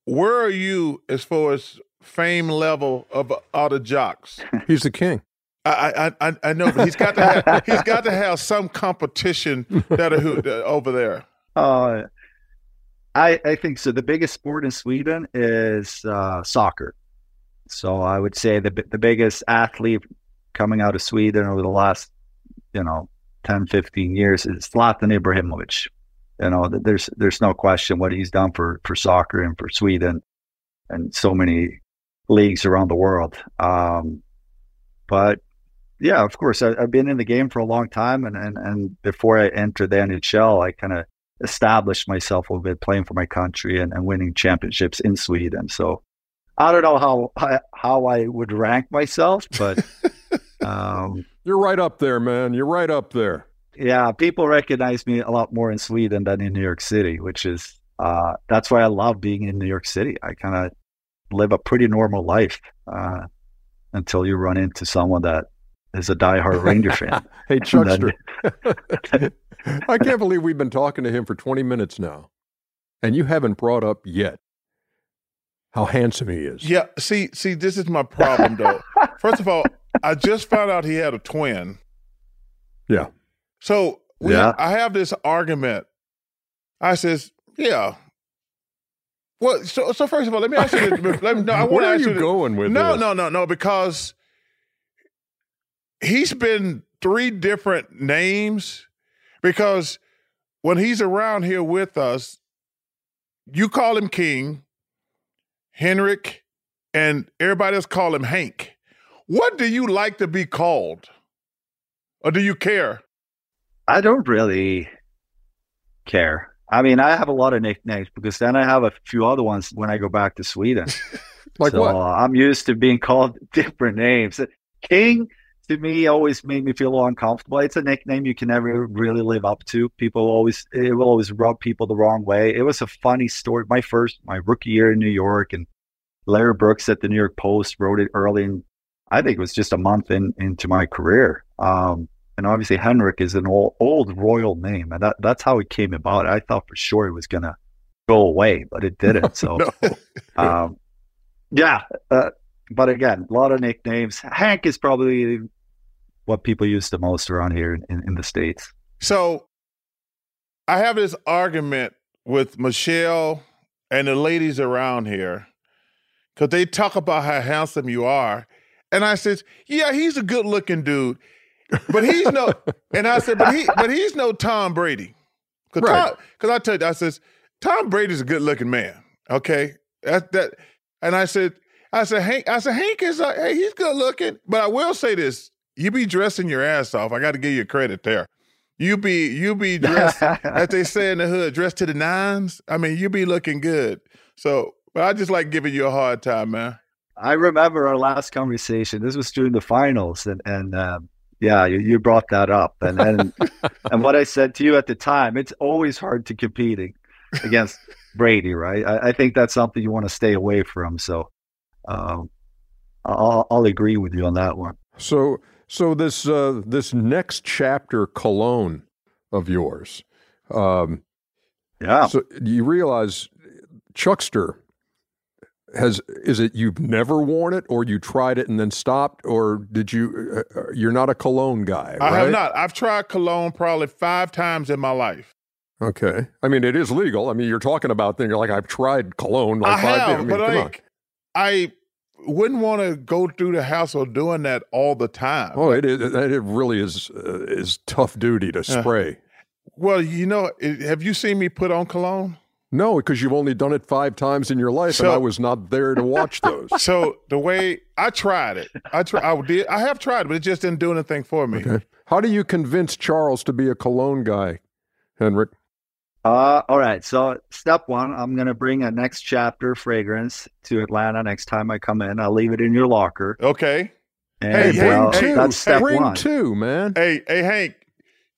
Speaker 1: where are you as far as fame level of other jocks?
Speaker 2: He's the king.
Speaker 1: I, I I know, but he's got to have, he's got to have some competition that who, over there.
Speaker 3: Uh, I, I think so. The biggest sport in Sweden is uh, soccer. So I would say the the biggest athlete coming out of Sweden over the last, you know, 10, 15 years is Zlatan Ibrahimovic. You know, there's there's no question what he's done for for soccer and for Sweden, and so many leagues around the world. Um, but yeah, of course, I, I've been in the game for a long time, and and, and before I entered the NHL, I kind of established myself a bit playing for my country and, and winning championships in Sweden. So I don't know how how, how I would rank myself, but um,
Speaker 2: You're right up there, man. You're right up there.
Speaker 3: yeah, people recognize me a lot more in Sweden than in New York City, which is uh, that's why I love being in New York City. I kind of live a pretty normal life uh, until you run into someone that is a diehard Ranger fan.
Speaker 2: hey, Chuckster.
Speaker 3: then-
Speaker 2: I can't believe we've been talking to him for 20 minutes now, and you haven't brought up yet how handsome he is.
Speaker 1: Yeah, see, see, this is my problem though. First of all, I just found out he had a twin.
Speaker 2: Yeah.
Speaker 1: So we,
Speaker 4: Yeah.
Speaker 1: I have this argument. I says, yeah. Well, so so first of all, let me ask you. This, let me, no, I want
Speaker 2: Where
Speaker 1: to
Speaker 2: are
Speaker 1: ask
Speaker 2: you
Speaker 1: you. this-
Speaker 2: going with
Speaker 1: no,
Speaker 2: this?
Speaker 1: no, no, no, because he's been three different names. Because when he's around here with us, you call him King, Henrik, and everybody else call him Hank. What do you like to be called? Or do you care?
Speaker 4: I don't really care. I mean, I have a lot of nicknames because then I have a few other ones when I go back to Sweden.
Speaker 2: Like
Speaker 4: so
Speaker 2: what?
Speaker 4: Uh, I'm used to being called different names. King to me always made me feel uncomfortable. It's a nickname you can never really live up to. People always it will always rub people the wrong way. It was a funny story. My first my rookie year in New York and Larry Brooks at the New York Post wrote it early in I think it was just a month in into my career. Um, and obviously Henrik is an old old royal name, and that, that's how it came about. I thought for sure it was gonna go away, but it didn't. So um, yeah, uh, but again, a lot of nicknames. Hank is probably what people use the most around here in, in the states.
Speaker 1: So I have this argument with Michelle and the ladies around here because they talk about how handsome you are. And I said, Yeah, he's a good looking dude. But he's no and I said, but he but he's no Tom Brady. Cause,
Speaker 2: Right.
Speaker 1: Tom, I tell you, I says, Tom Brady's a good looking man. Okay. That that and I said, I said, Hank, I said, Hank is like, hey, he's good looking. But I will say this: you be dressing your ass off. I got to give you credit there. You be you be dressed, as they say in the hood, dressed to the nines. I mean, you be looking good. So, but I just like giving you a hard time, man.
Speaker 4: I remember our last conversation. This was during the finals, and and um, yeah, you, you brought that up, and and and what I said to you at the time, it's always hard to competing against Brady, right? I, I think that's something you want to stay away from. So, um, I'll I'll agree with you on that one.
Speaker 2: So, so this uh, this next chapter cologne of yours, um,
Speaker 4: Yeah.
Speaker 2: so you realize Chuckster has is it you've never worn it or you tried it and then stopped or did you uh, uh, you're not a cologne guy
Speaker 1: I
Speaker 2: right?
Speaker 1: have not. I've tried cologne probably five times in my life.
Speaker 2: okay i mean it is legal i mean you're talking about things you're like i've tried cologne like
Speaker 1: I
Speaker 2: five
Speaker 1: have,
Speaker 2: I mean,
Speaker 1: but
Speaker 2: come on.
Speaker 1: I wouldn't want to go through the hassle of doing that all the time.
Speaker 2: oh it is it really is uh, is tough duty to
Speaker 1: Yeah.
Speaker 2: spray
Speaker 1: Well, you know, it, have you seen me put on cologne?
Speaker 2: no because you've only done it five times in your life and i was not there to watch those
Speaker 1: So the way I tried it, I try, I did, I have tried, but it just didn't do anything for me.
Speaker 2: okay how do you convince charles to be a cologne guy henrik
Speaker 4: Uh, all right. So step one, I'm gonna bring a next chapter fragrance to Atlanta next time I come in. I'll leave it in your locker.
Speaker 1: Okay.
Speaker 4: And
Speaker 1: Hey,
Speaker 2: bring
Speaker 1: well,
Speaker 2: two
Speaker 4: that's step
Speaker 2: bring
Speaker 4: one.
Speaker 2: two man
Speaker 1: Hey, hey, Hank,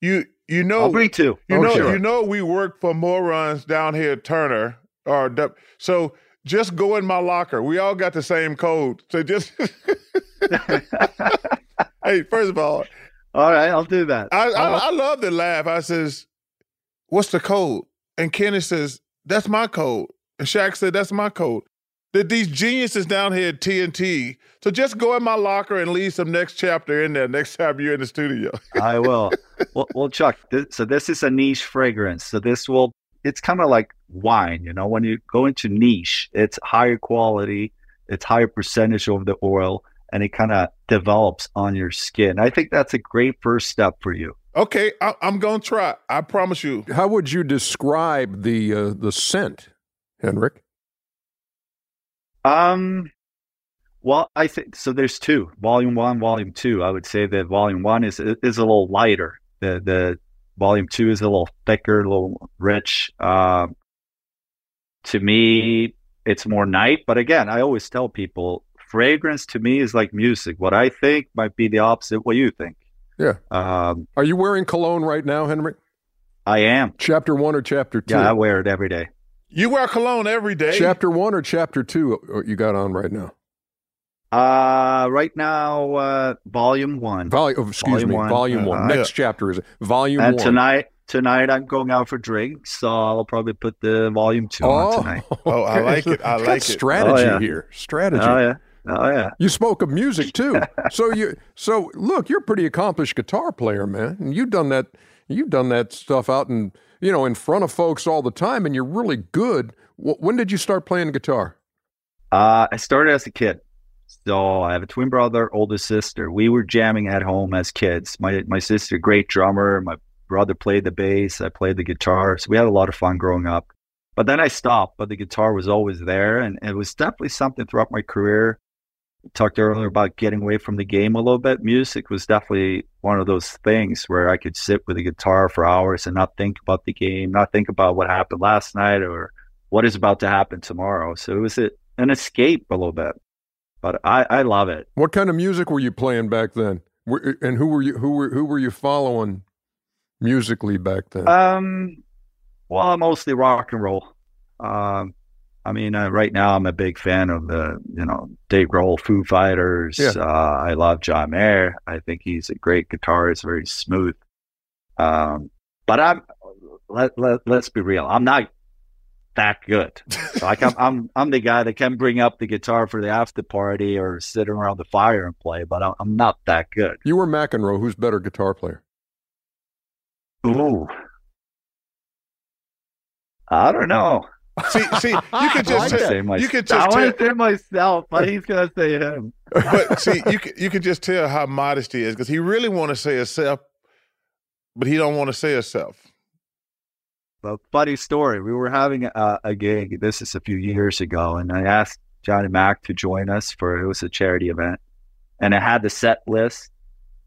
Speaker 1: you you know
Speaker 4: I'll bring two.
Speaker 1: you
Speaker 2: Oh,
Speaker 1: know
Speaker 2: sure.
Speaker 1: you know we work for morons down here at Turner or so just go in my locker. We all got the same code. So just hey, first of all,
Speaker 4: All right, I'll do that.
Speaker 1: I. I I love to laugh. I says, "What's the code?" And Kenny says, "That's my code." And Shaq said, "That's my code." That these geniuses down here at TNT. So just go in my locker and leave some next chapter in there next time you're in the studio.
Speaker 4: I will. Well, well Chuck. This, so this is a niche fragrance. So this will. It's kind of like wine, you know. When you go into niche, it's higher quality, it's higher percentage of the oil, and it kind of develops on your skin. I think that's a great first step for you.
Speaker 1: Okay, I, I'm gonna try. I promise you.
Speaker 2: How would you describe the uh, the scent, Henrik?
Speaker 4: Um, well, I think so. There's two, volume one, volume two. I would say that volume one is is a little lighter. The the volume two is a little thicker, a little rich. Um, to me, it's more night. But again, I always tell people, fragrance to me is like music. What I think might be the opposite. What you think?
Speaker 2: Yeah.
Speaker 4: Um,
Speaker 2: Are you wearing cologne right now, Henrik?
Speaker 4: I am.
Speaker 2: Chapter one or chapter two?
Speaker 4: Yeah, I wear it every day.
Speaker 1: You wear cologne every day.
Speaker 2: Chapter one or chapter two? uh, You got on right now.
Speaker 4: Uh, right now, uh, volume one.
Speaker 2: Volume. Oh, excuse
Speaker 4: Volume
Speaker 2: me.
Speaker 4: one.
Speaker 2: Volume one.
Speaker 1: Uh,
Speaker 2: Next chapter is volume
Speaker 4: And
Speaker 2: one.
Speaker 4: tonight, tonight I'm going out for drinks, so I'll probably put the volume two on tonight.
Speaker 1: Oh, I like it. I
Speaker 2: Got
Speaker 1: like it.
Speaker 2: Strategy
Speaker 4: Oh, yeah.
Speaker 2: here. Strategy.
Speaker 4: Oh yeah, Oh yeah.
Speaker 2: You spoke of music too. so you so look, you're a pretty accomplished guitar player, man. And you've done that you've done that stuff out in you know in front of folks all the time, and you're really good. When did you start playing guitar?
Speaker 4: Uh, I started as a kid. So I have a twin brother, older sister. We were jamming at home as kids. My my sister, great drummer. My brother played the bass. I played the guitar. So we had a lot of fun growing up. But then I stopped, but the guitar was always there. And it was definitely something throughout my career. Talked earlier about getting away from the game a little bit. Music was definitely one of those things where I could sit with a guitar for hours and not think about the game, not think about what happened last night or what is about to happen tomorrow. So it was a, an escape a little bit. But I, I love it.
Speaker 2: What kind of music were you playing back then? And who were you who were who were you following musically back then?
Speaker 4: Um, well, mostly rock and roll. Um, I mean, uh, right now I'm a big fan of the, you know, Dave Grohl, Foo Fighters. Yeah. Uh, I love John Mayer. I think he's a great guitarist, very smooth. Um, but I'm let, let let's be real. I'm not that good. like I'm, I'm I'm the guy that can bring up the guitar for the after party or sit around the fire and play, but I'm not that good.
Speaker 2: You were McEnroe. Who's better guitar player?
Speaker 4: Ooh, I don't know.
Speaker 1: See, see, you could just say, say
Speaker 4: my,
Speaker 1: you could
Speaker 4: just
Speaker 1: I
Speaker 4: want to say myself, but he's gonna say him.
Speaker 1: but see, you could you could just tell how modest he is because he really want to say himself, but he don't want to say himself.
Speaker 4: A funny story, we were having a, a gig. This is a few years ago, and I asked Johnny Mac to join us for it was a charity event, and I had the set list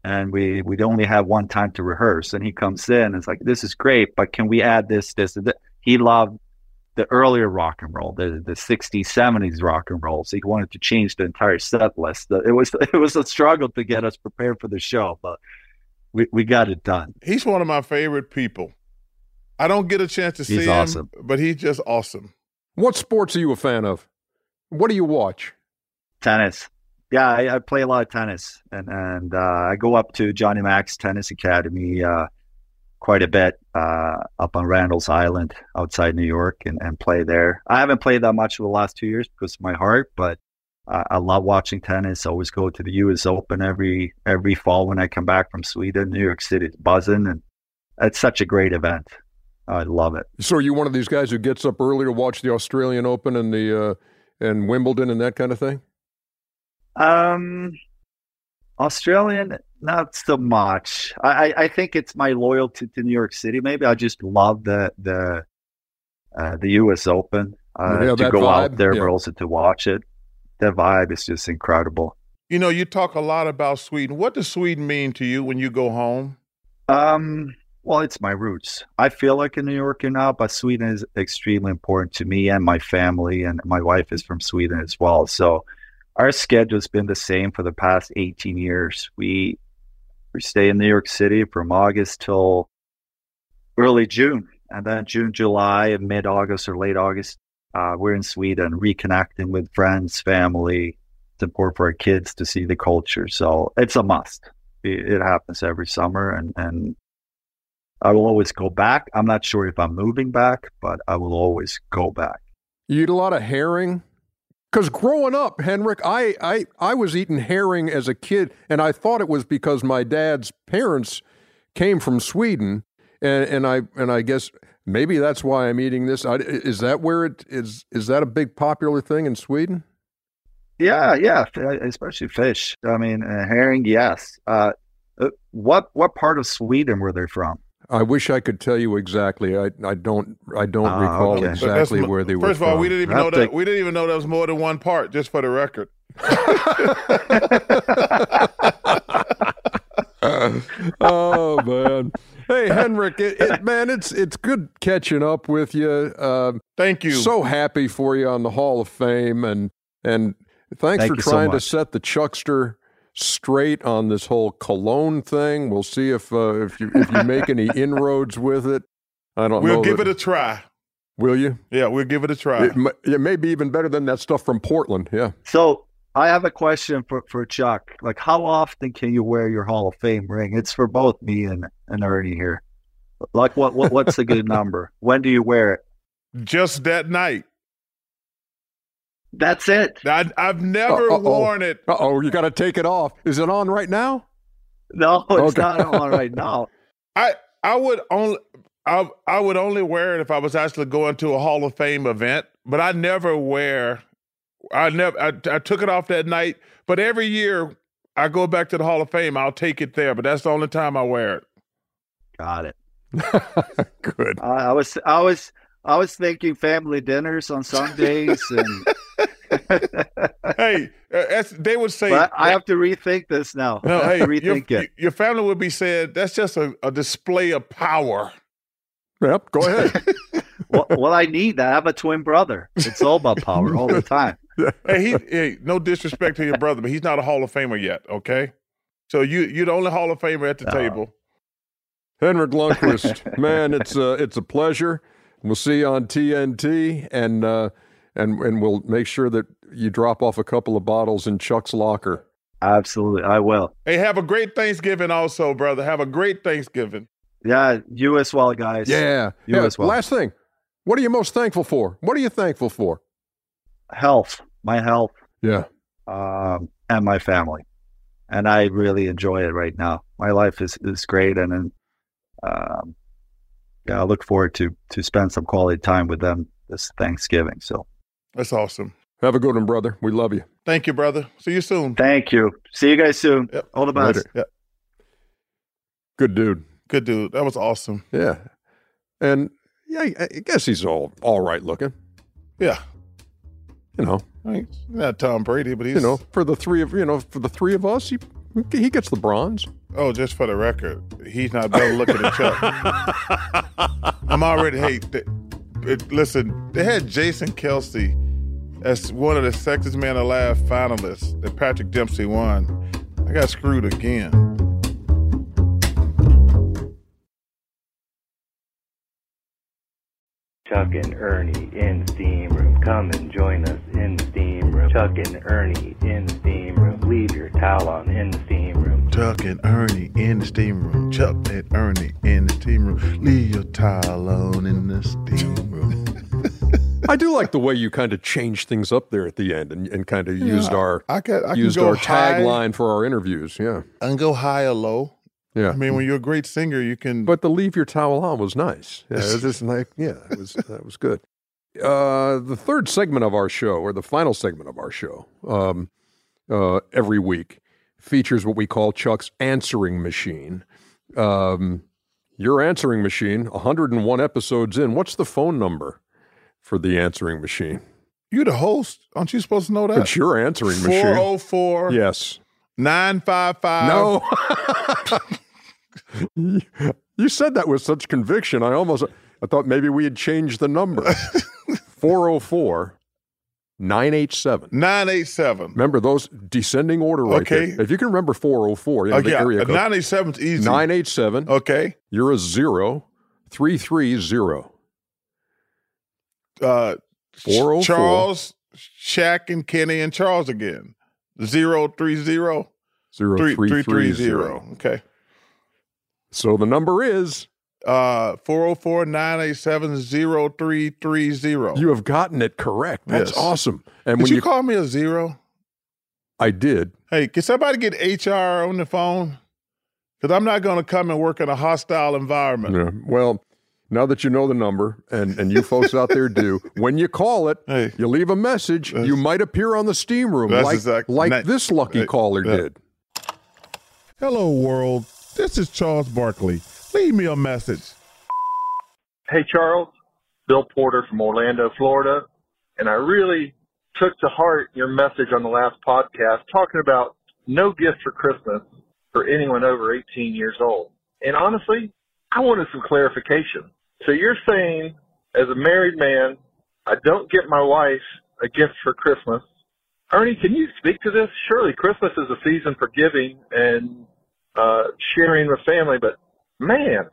Speaker 4: and we we'd only have one time to rehearse and he comes in and it's like this is great but can we add this this and that he loved the earlier rock and roll the the 60s 70s rock and roll so he wanted to change the entire set list. It was it was a struggle to get us prepared for the show but we, we got it done.
Speaker 1: He's one of my favorite people. I don't get a chance to
Speaker 4: he's
Speaker 1: see
Speaker 4: awesome.
Speaker 1: him but he's just awesome.
Speaker 2: What sports are you a fan of? What do you watch?
Speaker 4: Tennis. Yeah, I, I, play a lot of tennis, and and uh, I go up to Johnny Mac's Tennis Academy uh, quite a bit uh, up on Randall's Island outside New York, and, and play there. I haven't played that much for the last two years because of my heart, but I love watching tennis. I always go to the U.S. Open every every fall when I come back from Sweden. New York City's buzzing, and it's such a great event. I love it.
Speaker 2: So, are you one of these guys who gets up early to watch the Australian Open and the uh, and Wimbledon and that kind of thing?
Speaker 4: Um, Australian, not so much. I, I think it's my loyalty to New York City. Maybe I just love the the uh, the U.S. Open uh, yeah, to go vibe. out there, yeah. but also to watch it. The vibe is just incredible.
Speaker 1: You know, you talk a lot about Sweden. What does Sweden mean to you when you go home?
Speaker 4: Um, well, it's my roots. I feel like a New Yorker now, but Sweden is extremely important to me and my family, and my wife is from Sweden as well. So our schedule's been the same for the past 18 years. We we stay in New York City from August till early June, and then June, July, and mid August or late August, uh, we're in Sweden, reconnecting with friends, family. It's important for our kids to see the culture, so it's a must. It, happens every summer, and and I will always go back. I'm not sure if I'm moving back, but I will always go back.
Speaker 2: You eat a lot of herring because growing up, Henrik, I, I, I was eating herring as a kid, and I thought it was because my dad's parents came from Sweden, and, and I and I guess maybe that's why I'm eating this. I, is that where it is? Is that a big popular thing in Sweden?
Speaker 4: Yeah, yeah, especially fish. I mean, uh, herring, yes. Uh, uh what what part of Sweden were they from?
Speaker 2: I wish I could tell you exactly. I, I don't I don't ah, recall okay. exactly where they
Speaker 1: first
Speaker 2: were.
Speaker 1: First of all,
Speaker 2: from.
Speaker 1: we didn't even know that we didn't even know there was more than one part. Just for the record.
Speaker 2: oh man. Hey Henrik, it, it, man, it's it's good catching up with you. Uh,
Speaker 1: Thank you.
Speaker 2: So happy for you on the Hall of Fame, and and thanks
Speaker 4: Thank
Speaker 2: for trying
Speaker 4: so
Speaker 2: to set the Chuckster straight on this whole cologne thing. We'll see if uh, if you if you make any inroads with it. I don't
Speaker 1: we'll
Speaker 2: know.
Speaker 1: We'll give
Speaker 2: that,
Speaker 1: it a try.
Speaker 2: Will you?
Speaker 1: Yeah, we'll give it a try.
Speaker 2: It, it, may be even better than that stuff from Portland. Yeah.
Speaker 4: So I have a question for, for Chuck. Like, how often can you wear your Hall of Fame ring? It's for both me and, and Ernie here. Like, what, what what's a good number? When do you wear it?
Speaker 1: Just that night.
Speaker 4: That's it.
Speaker 1: I, I've never
Speaker 2: Uh-oh.
Speaker 1: worn it.
Speaker 2: Uh oh, you got to take it off. Is it on right now?
Speaker 4: No, it's
Speaker 2: Okay.
Speaker 4: not on right now.
Speaker 1: I I would only I I would only wear it if I was actually going to a Hall of Fame event, but I never wear. I never. I, I took it off that night, but every year I go back to the Hall of Fame. I'll take it there, but that's the only time I wear it.
Speaker 4: Got it.
Speaker 2: Good.
Speaker 4: I, I was, I was, I was thinking family dinners on Sundays, and
Speaker 1: Hey, uh, that's, they would say.
Speaker 4: but I have to rethink this now.
Speaker 1: no,
Speaker 4: I have
Speaker 1: hey,
Speaker 4: to
Speaker 1: your,
Speaker 4: rethink it.
Speaker 1: your family would be said that's just a, a display of power.
Speaker 2: Yep, go ahead.
Speaker 4: well, well, I need that. I have a twin brother. It's all about power all the time.
Speaker 1: hey, he, hey, no disrespect to your brother, but he's not a Hall of Famer yet. Okay, so you you're the only Hall of Famer at the
Speaker 4: No.
Speaker 1: table.
Speaker 2: Henrik Lundqvist, man, it's uh, it's a pleasure. We'll see you on TNT, and uh, and and we'll make sure that you drop off a couple of bottles in Chuck's locker.
Speaker 4: Absolutely, I will.
Speaker 1: Hey, have a great Thanksgiving, also, brother. Have a great Thanksgiving.
Speaker 4: Yeah, you as well, guys.
Speaker 2: Yeah,
Speaker 4: You
Speaker 2: yeah.
Speaker 4: as well.
Speaker 2: Last thing, what are you most thankful for? What are you thankful for?
Speaker 4: health, my health,
Speaker 2: Yeah,
Speaker 4: um, and my family, and I really enjoy it right now. My life is is great, and, and um, yeah, I look forward to to spend some quality time with them this Thanksgiving. So,
Speaker 1: That's awesome.
Speaker 2: have a good one, brother. We love you.
Speaker 1: Thank you, brother. See you soon.
Speaker 4: thank you. See you guys soon.
Speaker 1: Yep.
Speaker 4: All the best.
Speaker 2: Later.
Speaker 1: Yeah,
Speaker 2: Good dude.
Speaker 1: good dude. That was awesome.
Speaker 2: Yeah, and yeah, I I guess he's all all right looking.
Speaker 1: Yeah,
Speaker 2: You know,
Speaker 1: I mean, not Tom Brady, but he's
Speaker 2: you know, for the three of you know, for the three of us, he he gets the bronze.
Speaker 1: Oh, just for the record, he's not better looking than Chuck. I'm already hey. th- it- listen, they had Jason Kelce as one of the sexiest man alive finalists that Patrick Dempsey won. I got screwed again.
Speaker 5: Chuck and Ernie in steam room. Come and join us in steam room. Chuck and Ernie in steam room. Leave your towel on in steam room.
Speaker 1: Chuck and Ernie in the steam room. Chuck and Ernie in the steam room. Leave your towel on in the steam room.
Speaker 2: I do like the way you kind of changed things up there at the end and, and kind of used our
Speaker 1: I got. I
Speaker 2: used our tagline for our interviews. Yeah,
Speaker 1: can go high or low.
Speaker 2: yeah.
Speaker 1: I mean, when you're a great singer, you can.
Speaker 2: but the leave your towel on was nice. Yeah, it was just like yeah, it was that was good. Uh, the third segment of our show, or the final segment of our show, um, uh, every week features what we call Chuck's answering machine. Um, your answering machine, 101 episodes in. What's the phone number for the answering machine?
Speaker 1: you the host. Aren't you supposed to know that?
Speaker 2: It's your answering machine.
Speaker 1: 404
Speaker 2: Yes.
Speaker 1: 955.
Speaker 2: No. you said that with such conviction. I almost I thought maybe we had changed the number. 404 987.
Speaker 1: 987.
Speaker 2: Remember those descending order right
Speaker 1: Okay.
Speaker 2: there. If you can remember 404, you know,
Speaker 1: Oh,
Speaker 2: the
Speaker 1: yeah,
Speaker 2: area code.
Speaker 1: 987 is easy.
Speaker 2: 987,
Speaker 1: Okay.
Speaker 2: you're a zero, 330.
Speaker 1: Uh,
Speaker 2: 404.
Speaker 1: Charles, Shaq, and Kenny, and Charles again. 030
Speaker 2: Zero, three, three,
Speaker 1: 3330.
Speaker 2: zero.
Speaker 1: Okay.
Speaker 2: So the number is,
Speaker 1: Uh, 404 987 0330.
Speaker 2: you have gotten it correct. That's
Speaker 1: Yes.
Speaker 2: awesome. And
Speaker 1: Did
Speaker 2: when
Speaker 1: you,
Speaker 2: you,
Speaker 1: call me a zero?
Speaker 2: I did.
Speaker 1: Hey, can somebody get HR on the phone? Because I'm not going to come and work in a hostile environment.
Speaker 2: Yeah. Well, now that you know the number, and, and you folks out there do, when you call it,
Speaker 1: Hey.
Speaker 2: you leave a message, you might appear on the steam room like,
Speaker 1: exact-
Speaker 2: like
Speaker 1: na-
Speaker 2: this lucky
Speaker 1: Hey,
Speaker 2: caller
Speaker 1: yeah.
Speaker 2: did.
Speaker 1: Hello, world. This is Charles Barkley. Leave me a message.
Speaker 6: Hey, Charles. Bill Porter from Orlando, Florida. And I really took to heart your message on the last podcast talking about no gift for Christmas for anyone over 18 years old. And honestly, I wanted some clarification. So you're saying, as a married man, I don't get my wife a gift for Christmas. Ernie, can you speak to this? Surely Christmas is a season for giving and uh, sharing with family, but man,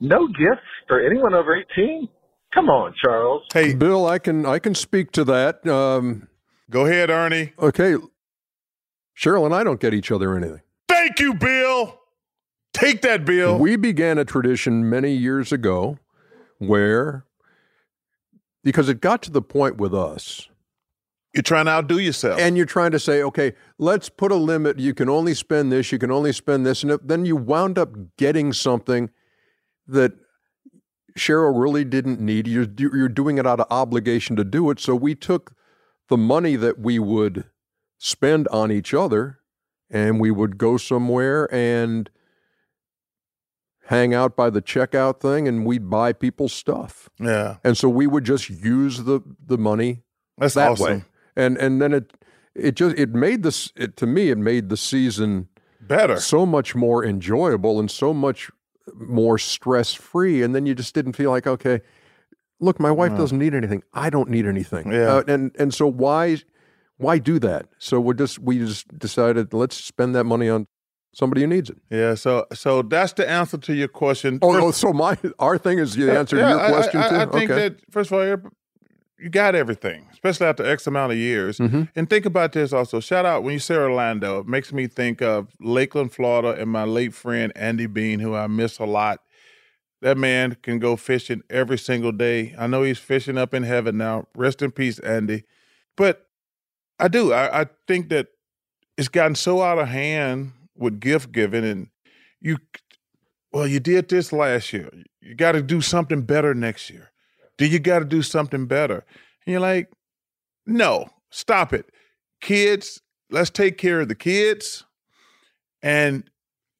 Speaker 6: no gifts for anyone over 18? Come on, Charles.
Speaker 1: Hey,
Speaker 2: Bill, I can I can speak to that. Um,
Speaker 1: go ahead, Ernie.
Speaker 2: okay, Cheryl and I don't get each other anything.
Speaker 1: Thank you, Bill. Take that, Bill.
Speaker 2: We began a tradition many years ago where, because it got to the point with us
Speaker 1: You're trying to outdo yourself.
Speaker 2: and you're trying to say, okay, let's put a limit. You can only spend this. You can only spend this, and then you wound up getting something that Cheryl really didn't need. You're you're doing it out of obligation to do it. So we took the money that we would spend on each other, and we would go somewhere and hang out by the checkout thing, and we'd buy people's stuff.
Speaker 1: yeah,
Speaker 2: And so we would just use the the money
Speaker 1: that's
Speaker 2: that
Speaker 1: awesome.
Speaker 2: way. And and then it it just it made this it to me it made the season
Speaker 1: Better.
Speaker 2: so much more enjoyable and so much more stress free. And then you just didn't feel like okay, look, my wife
Speaker 1: No.
Speaker 2: doesn't need anything. I don't need anything.
Speaker 1: Yeah.
Speaker 2: Uh, and and so why why do that? So we just we just decided let's spend that money on somebody who needs it.
Speaker 1: Yeah. So so that's the answer to your question.
Speaker 2: Oh,
Speaker 1: First-
Speaker 2: oh, so my our thing is the answer
Speaker 1: Yeah,
Speaker 2: to your
Speaker 1: I- I-
Speaker 2: question
Speaker 1: I,
Speaker 2: too.
Speaker 1: I think
Speaker 2: okay.
Speaker 1: that first of all, you're- you got everything, especially after X amount of years.
Speaker 2: Mhm.
Speaker 1: And think about this also. Shout out when you say Orlando, it makes me think of Lakeland, Florida, and my late friend Andy Bean, who I miss a lot. That man can go fishing every single day. I know he's fishing up in heaven now. Rest in peace, Andy. But I do. I, I think that it's gotten so out of hand with gift giving, and you, well, you did this last year. You got to do something better next year. Do you got to do something better? And you're like, no, stop it. Kids, let's take care of the kids. And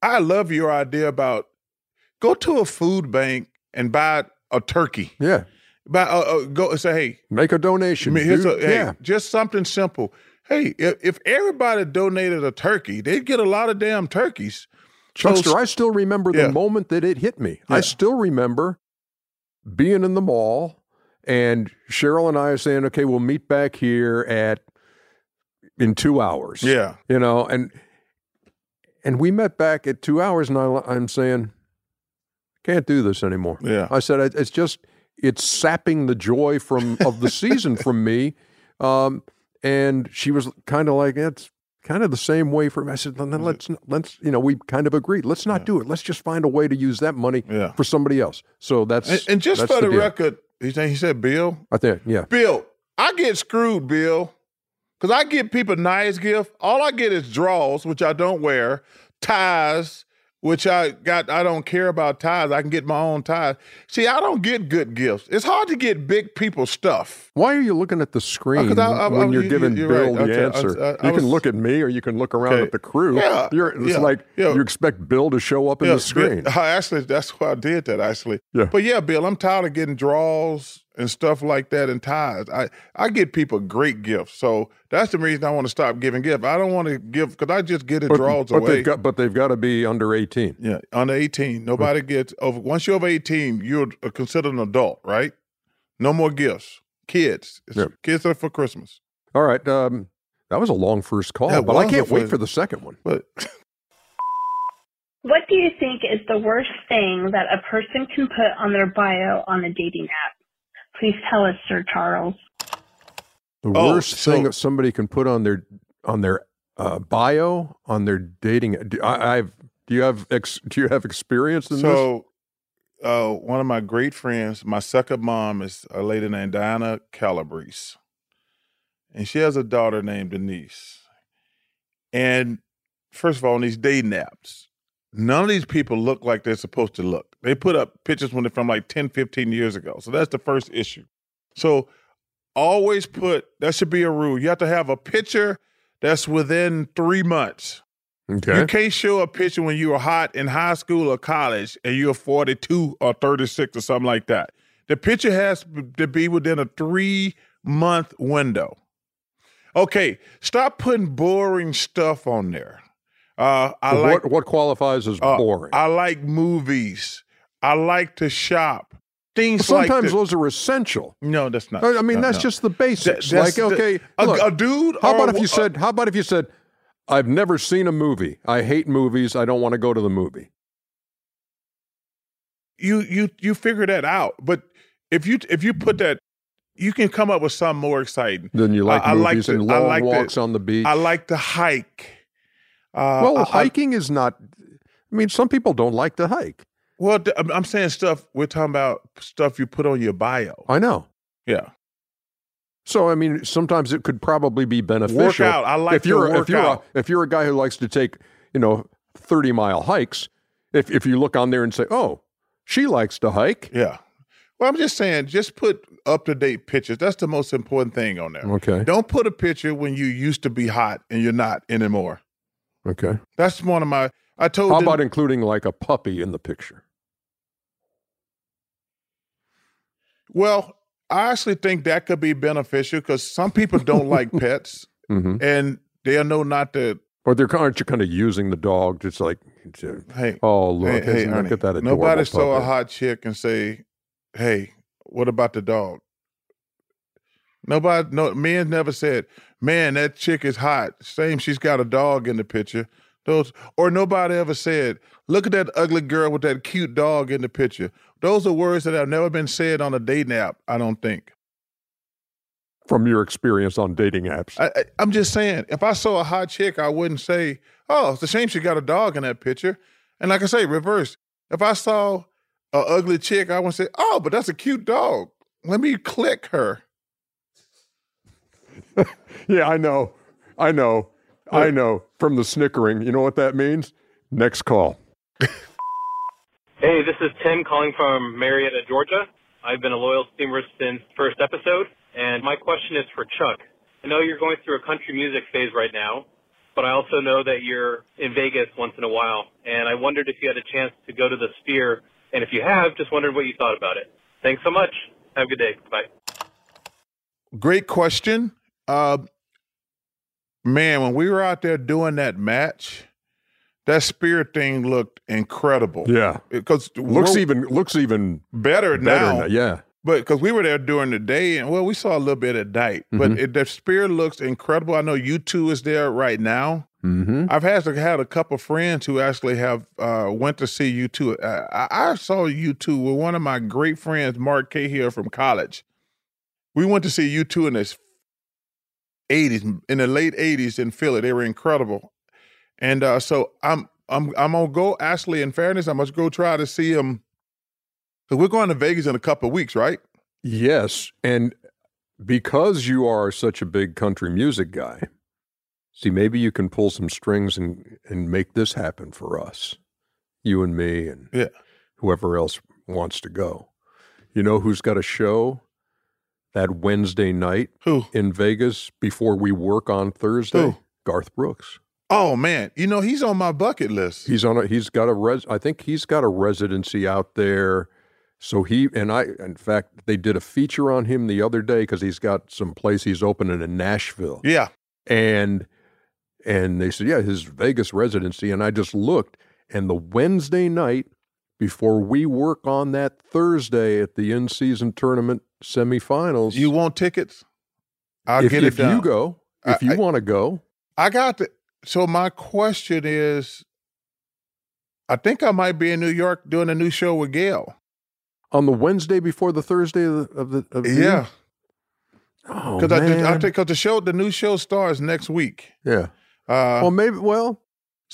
Speaker 1: I love your idea about go to a food bank and buy a turkey.
Speaker 2: yeah,
Speaker 1: Buy, uh, uh, go and say, hey,
Speaker 2: make a donation.
Speaker 1: I mean, here's a, hey,
Speaker 2: yeah,
Speaker 1: just something simple. Hey, if, if everybody donated a turkey, they'd get a lot of damn turkeys. So-
Speaker 2: I still remember the
Speaker 1: Yeah.
Speaker 2: moment that it hit me.
Speaker 1: Yeah.
Speaker 2: I still remember being in the mall and Cheryl and I are saying, okay, we'll meet back here at in two hours.
Speaker 1: Yeah.
Speaker 2: You know, and and we met back at two hours and I, I'm saying, can't do this anymore.
Speaker 1: Yeah.
Speaker 2: I said, it's just, it's sapping the joy from of the season from me. Um, and she was kind of like, it's kind of the same way for me. I said, then let's, let's, you know, we kind of agreed. Let's not do it. Let's just find a way to use that money
Speaker 1: Yeah.
Speaker 2: for somebody else. So that's,
Speaker 1: And, and just
Speaker 2: that's
Speaker 1: for the,
Speaker 2: deal.
Speaker 1: record, he said, he said, Bill,
Speaker 2: I think, yeah.
Speaker 1: Bill, I get screwed, Bill, because I give people nice gift. All I get is draws, which I don't wear, ties, which I got. I don't care about ties. I can get my own ties. See, I don't get good gifts. It's hard to get big people stuff.
Speaker 2: Why are you looking at the uh, screen
Speaker 1: 'cause I- I-
Speaker 2: when
Speaker 1: I-
Speaker 2: you're
Speaker 1: you-
Speaker 2: giving
Speaker 1: you're
Speaker 2: Bill
Speaker 1: right.
Speaker 2: the
Speaker 1: Okay,
Speaker 2: answer? You
Speaker 1: was-
Speaker 2: can look at me or you can look around
Speaker 1: Okay.
Speaker 2: at the crew.
Speaker 1: Yeah,
Speaker 2: You're, it's
Speaker 1: yeah,
Speaker 2: like
Speaker 1: yeah.
Speaker 2: you expect Bill to show up in the screen.
Speaker 1: I actually, that's why I did that. Actually,
Speaker 2: Yeah.
Speaker 1: But yeah, Bill, I'm tired of getting draws and stuff like that and ties. I I get people great gifts, so that's the reason I want to stop giving gifts. I don't want to give because I just get it
Speaker 2: But,
Speaker 1: draws
Speaker 2: but
Speaker 1: away.
Speaker 2: they've got, but they've got to be under 18.
Speaker 1: Yeah, under 18. Nobody gets over once you're over 18, you're considered an adult, right? No more gifts. Kids. It's
Speaker 2: Yeah.
Speaker 1: Kids are for Christmas.
Speaker 2: All right. Um, that was a long first call,
Speaker 1: Yeah,
Speaker 2: but I can't
Speaker 1: before-
Speaker 2: wait for the second one.
Speaker 1: But
Speaker 7: What do you think is the worst thing that a person can put on their bio on a dating app? Please tell us, Sir Charles.
Speaker 2: The
Speaker 1: Oh,
Speaker 2: worst
Speaker 1: so-
Speaker 2: thing that somebody can put on their on their uh, bio on their dating. Do, I, I've do you have ex, do you have experience in this?
Speaker 1: so uh, one of my great friends, my second mom is a lady named Diana Calabrese. And she has a daughter named Denise. And first of all, on these dating apps, none of these people look like they're supposed to look. They put up pictures when they're from like 10, 15 years ago. So that's the first issue. So always put, that should be a rule. You have to have a picture that's within three months.
Speaker 2: Okay.
Speaker 1: You can't show a picture when you were hot in high school or college and you're 42 or 36 or something like that. The picture has to be within a three month window. Okay, stop putting boring stuff on there. Uh, I
Speaker 2: So
Speaker 1: like
Speaker 2: what what qualifies as
Speaker 1: uh,
Speaker 2: boring?
Speaker 1: I like movies. I like to shop. Things
Speaker 2: Sometimes
Speaker 1: like
Speaker 2: those are essential.
Speaker 1: No, that's not.
Speaker 2: I mean,
Speaker 1: no,
Speaker 2: that's
Speaker 1: no.
Speaker 2: just the basics.
Speaker 1: That-
Speaker 2: like,
Speaker 1: the-
Speaker 2: okay,
Speaker 1: a,
Speaker 2: look,
Speaker 1: a dude.
Speaker 2: how about if you
Speaker 1: a-
Speaker 2: said, how about if you said, I've never seen a movie. I hate movies. I don't want to go to the movie.
Speaker 1: you you you figure that out. But if you if you put that, you can come up with something more exciting.
Speaker 2: Then you like
Speaker 1: I- I like
Speaker 2: movies
Speaker 1: to-
Speaker 2: and long
Speaker 1: like
Speaker 2: walks on the beach.
Speaker 1: I like to hike. Uh,
Speaker 2: well,
Speaker 1: I- I-
Speaker 2: hiking is not. I mean, some people don't like to hike.
Speaker 1: well, I'm- saying stuff. We're talking about stuff you put on your bio.
Speaker 2: I know.
Speaker 1: Yeah.
Speaker 2: So I mean, sometimes it could probably be beneficial.
Speaker 1: Work out. I like
Speaker 2: if you're
Speaker 1: to work
Speaker 2: if you're
Speaker 1: out.
Speaker 2: A, if you're a guy who likes to take you know thirty mile hikes. If if you look on there and say, oh, she likes to hike.
Speaker 1: Yeah. Well, I'm just saying, just put up to date pictures. That's the most important thing on there.
Speaker 2: Okay.
Speaker 1: Don't put a picture when you used to be hot and you're not anymore.
Speaker 2: Okay.
Speaker 1: That's one of my. I told.
Speaker 2: How
Speaker 1: them-
Speaker 2: about including like a puppy in the picture?
Speaker 1: Well, I actually think that could be beneficial because some people don't like pets
Speaker 2: hmm
Speaker 1: and they'll know not to.
Speaker 2: Or they're aren't you kind of using the dog just like, to-
Speaker 1: Hey,
Speaker 2: oh look,
Speaker 1: hey, hey,
Speaker 2: isn't- look at that
Speaker 1: nobody saw a hot chick and say, "Hey, what about the dog?" Nobody, no men never said, "Man, that chick is hot." Same, she's got a dog in the picture. Those, or nobody ever said, "Look at that ugly girl with that cute dog in the picture." Those are words that have never been said on a dating app. I don't think.
Speaker 2: from your experience on dating apps.
Speaker 1: I, I'm just saying, if I saw a hot chick, I wouldn't say, "Oh, it's a shame she got a dog in that picture." And like I say, reverse. If I saw a ugly chick, I would say, "Oh, but that's a cute dog. Let me click her."
Speaker 2: yeah, I know, I know, I know. From the snickering, you know what that means? Next call.
Speaker 8: Hey, this is Tim calling from Marietta, Georgia. I've been a loyal steamer since first episode, and my question is for Chuck. I know you're going through a country music phase right now, but I also know that you're in Vegas once in a while, and I wondered if you had a chance to go to the Sphere, and if you have, just wondered what you thought about it. Thanks so much. Have a good day. Bye.
Speaker 1: Great question. Uh, man, when we were out there doing that match, that Sphere thing looked incredible.
Speaker 2: Yeah,
Speaker 1: because
Speaker 2: looks even looks even
Speaker 1: better,
Speaker 2: better
Speaker 1: now.
Speaker 2: now. Yeah,
Speaker 1: but because we were there during the day, and well, we saw a little bit at night. Mm-hmm.
Speaker 2: But
Speaker 1: it, the Sphere looks incredible. I know U2 is there right now.
Speaker 2: Mm-hmm.
Speaker 1: I've had had a couple friends who actually have uh, went to see U2. I, I saw U2 with one of my great friends, Mark Cahill from college. We went to see U2, in this 80s in the late 80s in Philly. They were incredible. And uh, so I'm I'm I'm gonna go Ashley, in fairness, I must go try to see um, him So we're going to Vegas in a couple of weeks, right?
Speaker 2: Yes. And because you are such a big country music guy, see maybe you can pull some strings and and make this happen for us. You and me and
Speaker 1: yeah.
Speaker 2: whoever else wants to go. You know who's got a show that Wednesday night
Speaker 1: Who?
Speaker 2: in Vegas before we work on Thursday?
Speaker 1: Who?
Speaker 2: Garth Brooks.
Speaker 1: Oh man, you know he's on my bucket list.
Speaker 2: He's on a he's got a res I think he's got a residency out there. So he and I in fact they did a feature on him the other day because he's got some place he's opening in Nashville.
Speaker 1: yeah,
Speaker 2: And and they said, Yeah, his Vegas residency. And I just looked and the Wednesday night before we work on that Thursday at the in season tournament semifinals.
Speaker 1: you want tickets? I'll
Speaker 2: if,
Speaker 1: get it
Speaker 2: if you go, if
Speaker 1: I-
Speaker 2: you want to go,
Speaker 1: I got the. So my question is, I think I might be in New York doing a new show with Gayle.
Speaker 2: on the Wednesday before the Thursday of the of the, of
Speaker 1: Yeah,
Speaker 2: Oh,
Speaker 1: because I, I
Speaker 2: man.
Speaker 1: think because the show the new show starts next week.
Speaker 2: Yeah.
Speaker 1: Uh,
Speaker 2: well, maybe. Well,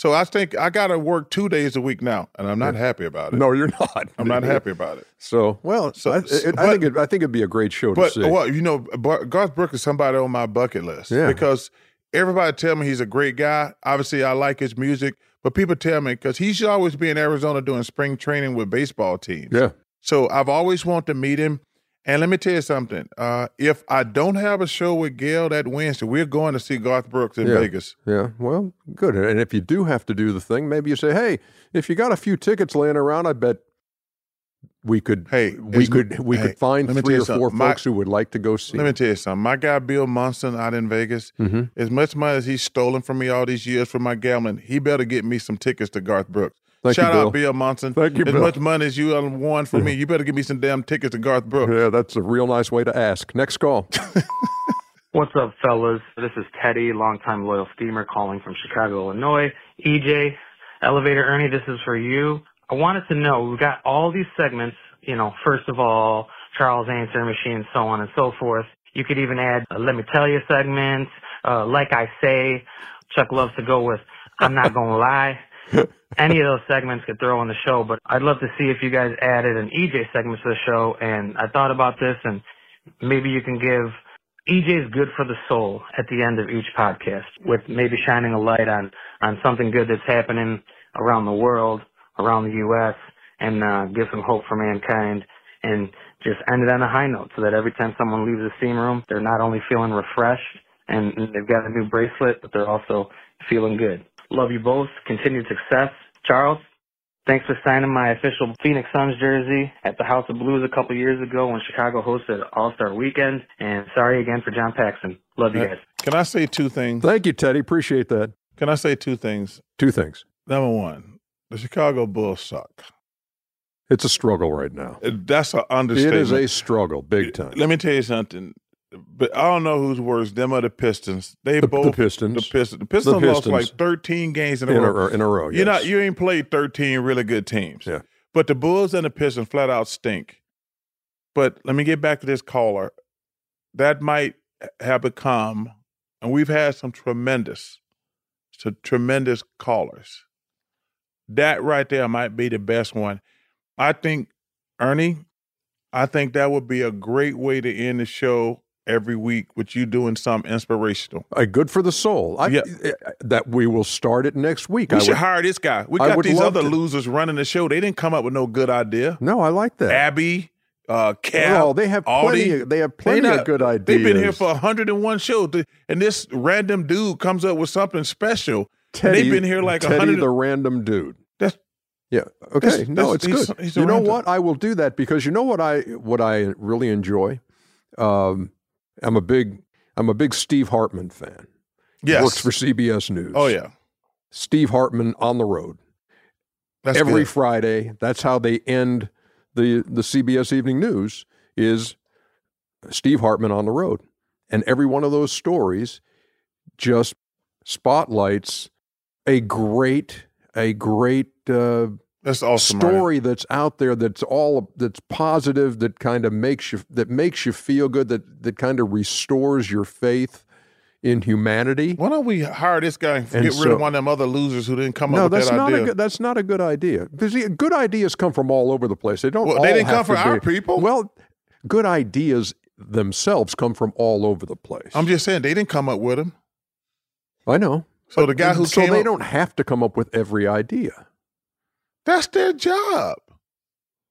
Speaker 1: so I think I got to work two days a week now, and I'm not happy about it.
Speaker 2: no, you're not.
Speaker 1: I'm not happy about it.
Speaker 2: So, well,
Speaker 1: So-
Speaker 2: I, it, I think it, I think it'd be a great show
Speaker 1: But
Speaker 2: to see.
Speaker 1: well, you know, Bar- Garth Brooks is somebody on my bucket list.
Speaker 2: Yeah.
Speaker 1: Because everybody tell me he's a great guy. Obviously, I like his music, but people tell me because he should always be in Arizona doing spring training with baseball teams.
Speaker 2: yeah,
Speaker 1: So I've always wanted to meet him. And let me tell you something. Uh, if I don't have a show with Gayle that Wednesday, we're going to see Garth Brooks in
Speaker 2: Yeah.
Speaker 1: Vegas.
Speaker 2: yeah. Well, good. And if you do have to do the thing, maybe you say, "Hey, if you got a few tickets laying around, I bet we could.
Speaker 1: Hey,
Speaker 2: we could. We
Speaker 1: hey,
Speaker 2: could find three or four.
Speaker 1: My-
Speaker 2: folks who would like to go see.
Speaker 1: Let me tell you something. My guy Bill Munson out in Vegas,
Speaker 2: hmm
Speaker 1: as much money as he's stolen from me all these years for my gambling, he better get me some tickets to Garth Brooks.
Speaker 2: Thank
Speaker 1: Shout
Speaker 2: Bill.
Speaker 1: out Bill Monson.
Speaker 2: Thank you,
Speaker 1: As
Speaker 2: Bill.
Speaker 1: much money as you done won from me, you better give me some damn tickets to Garth Brooks.
Speaker 2: Yeah, that's a real nice way to ask. Next call.
Speaker 9: What's up, fellas? This is Teddy, longtime loyal steamer calling from Chicago, Illinois. EJ, Elevator Ernie, this is for you. I wanted to know, we've got all these segments, you know, first of all, Charles Answer Machine, so on and so forth. You could even add a Let Me Tell You segment, uh, Like I Say. Chuck loves to go with I'm Not Gonna Lie. Any of those segments could throw on the show, but I'd love to see if you guys added an EJ segment to the show. And I thought about this, and maybe you can give EJ is good for the soul at the end of each podcast with maybe shining a light on, on something good that's happening around the world, around the U.S., and uh, give some hope for mankind and just end it on a high note so that every time someone leaves the steam room, they're not only feeling refreshed and they've got a new bracelet, but they're also feeling good. Love you both. Continued success. Charles, thanks for signing my official Phoenix Suns jersey at the House of Blues a couple years ago when Chicago hosted All Star Weekend. And sorry again for John Paxson. Love you guys.
Speaker 1: Can I say two things?
Speaker 2: Thank you, Teddy. Appreciate that.
Speaker 1: Can I say two things?
Speaker 2: Two things.
Speaker 1: Number one, the Chicago Bulls suck.
Speaker 2: It's a struggle right now.
Speaker 1: That's an understatement.
Speaker 2: It is a struggle, big time.
Speaker 1: Let me tell you something. But I don't know who's worse, them or the Pistons. They
Speaker 2: The-
Speaker 1: both
Speaker 2: the Pistons.
Speaker 1: The Pistons. The Pistons,
Speaker 2: The
Speaker 1: lost like thirteen games in a
Speaker 2: In
Speaker 1: row.
Speaker 2: row- in a row, yes.
Speaker 1: You ain't played thirteen really good teams.
Speaker 2: Yeah.
Speaker 1: But the Bulls and the Pistons flat out stink. But let me get back to this caller. That might have become, and we've had some tremendous, some tremendous callers. That right there might be the best one. I think, Ernie, I think that would be a great way to end the show every week with you doing something inspirational.
Speaker 2: Uh, good for the soul. I,
Speaker 1: Yeah.
Speaker 2: uh, That we will start it next week.
Speaker 1: We
Speaker 2: I
Speaker 1: should
Speaker 2: would-
Speaker 1: hire this guy. We got these other
Speaker 2: to.
Speaker 1: losers running the show. They didn't come up with no good idea.
Speaker 2: No, I like that.
Speaker 1: Abby, uh, Cal,
Speaker 2: Oh, they have
Speaker 1: Aldi,
Speaker 2: plenty. Of, they have plenty
Speaker 1: not-
Speaker 2: of good ideas.
Speaker 1: They've been here for 101 shows, and this random dude comes up with something special.
Speaker 2: Teddy,
Speaker 1: they've been here like
Speaker 2: Teddy,
Speaker 1: 100.
Speaker 2: the random dude.
Speaker 1: That's
Speaker 2: Yeah. Okay.
Speaker 1: That's-
Speaker 2: no,
Speaker 1: that's-
Speaker 2: it's
Speaker 1: he's-
Speaker 2: good.
Speaker 1: he's a
Speaker 2: you know
Speaker 1: random.
Speaker 2: what? I will do that because you know what I what I really enjoy. Um, I'm a big I'm a big Steve Hartman fan.
Speaker 1: yes.
Speaker 2: Works for CBS News.
Speaker 1: oh yeah,
Speaker 2: Steve Hartman on the road
Speaker 1: that's
Speaker 2: every
Speaker 1: good.
Speaker 2: Friday. That's how they end the the CBS Evening News is Steve Hartman on the road, and every one of those stories just spotlights a great a great uh,
Speaker 1: That's awesome.
Speaker 2: Story that's out there that's all that's positive that kind of makes you that makes you feel good that that kind of restores your faith in humanity.
Speaker 1: Why don't we hire this guy and,
Speaker 2: And
Speaker 1: get rid of one of them other losers who didn't come
Speaker 2: no,
Speaker 1: up with
Speaker 2: that's
Speaker 1: that
Speaker 2: not
Speaker 1: idea?
Speaker 2: a good. That's not a good idea. See, good ideas come from all over the place. They don't.
Speaker 1: Well, they didn't come from our
Speaker 2: be-
Speaker 1: people.
Speaker 2: Well, good ideas themselves come from all over the place.
Speaker 1: I'm just saying they didn't come up with them.
Speaker 2: I know.
Speaker 1: So the guy who
Speaker 2: so they
Speaker 1: up,
Speaker 2: don't have to come up with every idea.
Speaker 1: That's their job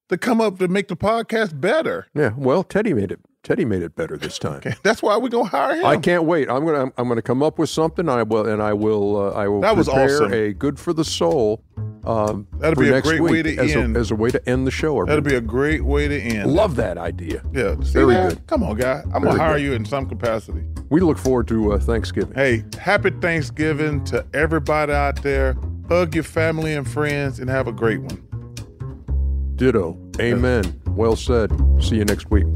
Speaker 1: to come up to make the podcast better.
Speaker 2: Yeah. Well, Teddy made it. Teddy made it better this time.
Speaker 1: Okay, that's why we're gonna hire him.
Speaker 2: I can't wait. I'm gonna I'm gonna come up with something. I will and I will uh, I will
Speaker 1: That was
Speaker 2: prepare
Speaker 1: awesome.
Speaker 2: a good for the soul. Um,
Speaker 1: That'd be a
Speaker 2: next
Speaker 1: great way to
Speaker 2: as
Speaker 1: end.
Speaker 2: A, as a way to end the show.
Speaker 1: That'd be a great way to end.
Speaker 2: love that idea.
Speaker 1: Yeah,
Speaker 2: Very
Speaker 1: that?
Speaker 2: good.
Speaker 1: Come on, guy. I'm
Speaker 2: Very
Speaker 1: gonna hire
Speaker 2: good.
Speaker 1: you in some capacity.
Speaker 2: We look forward to uh, Thanksgiving.
Speaker 1: Hey, happy Thanksgiving to everybody out there. Hug your family and friends and have a great one.
Speaker 2: Ditto. Amen. Well said. See you next week.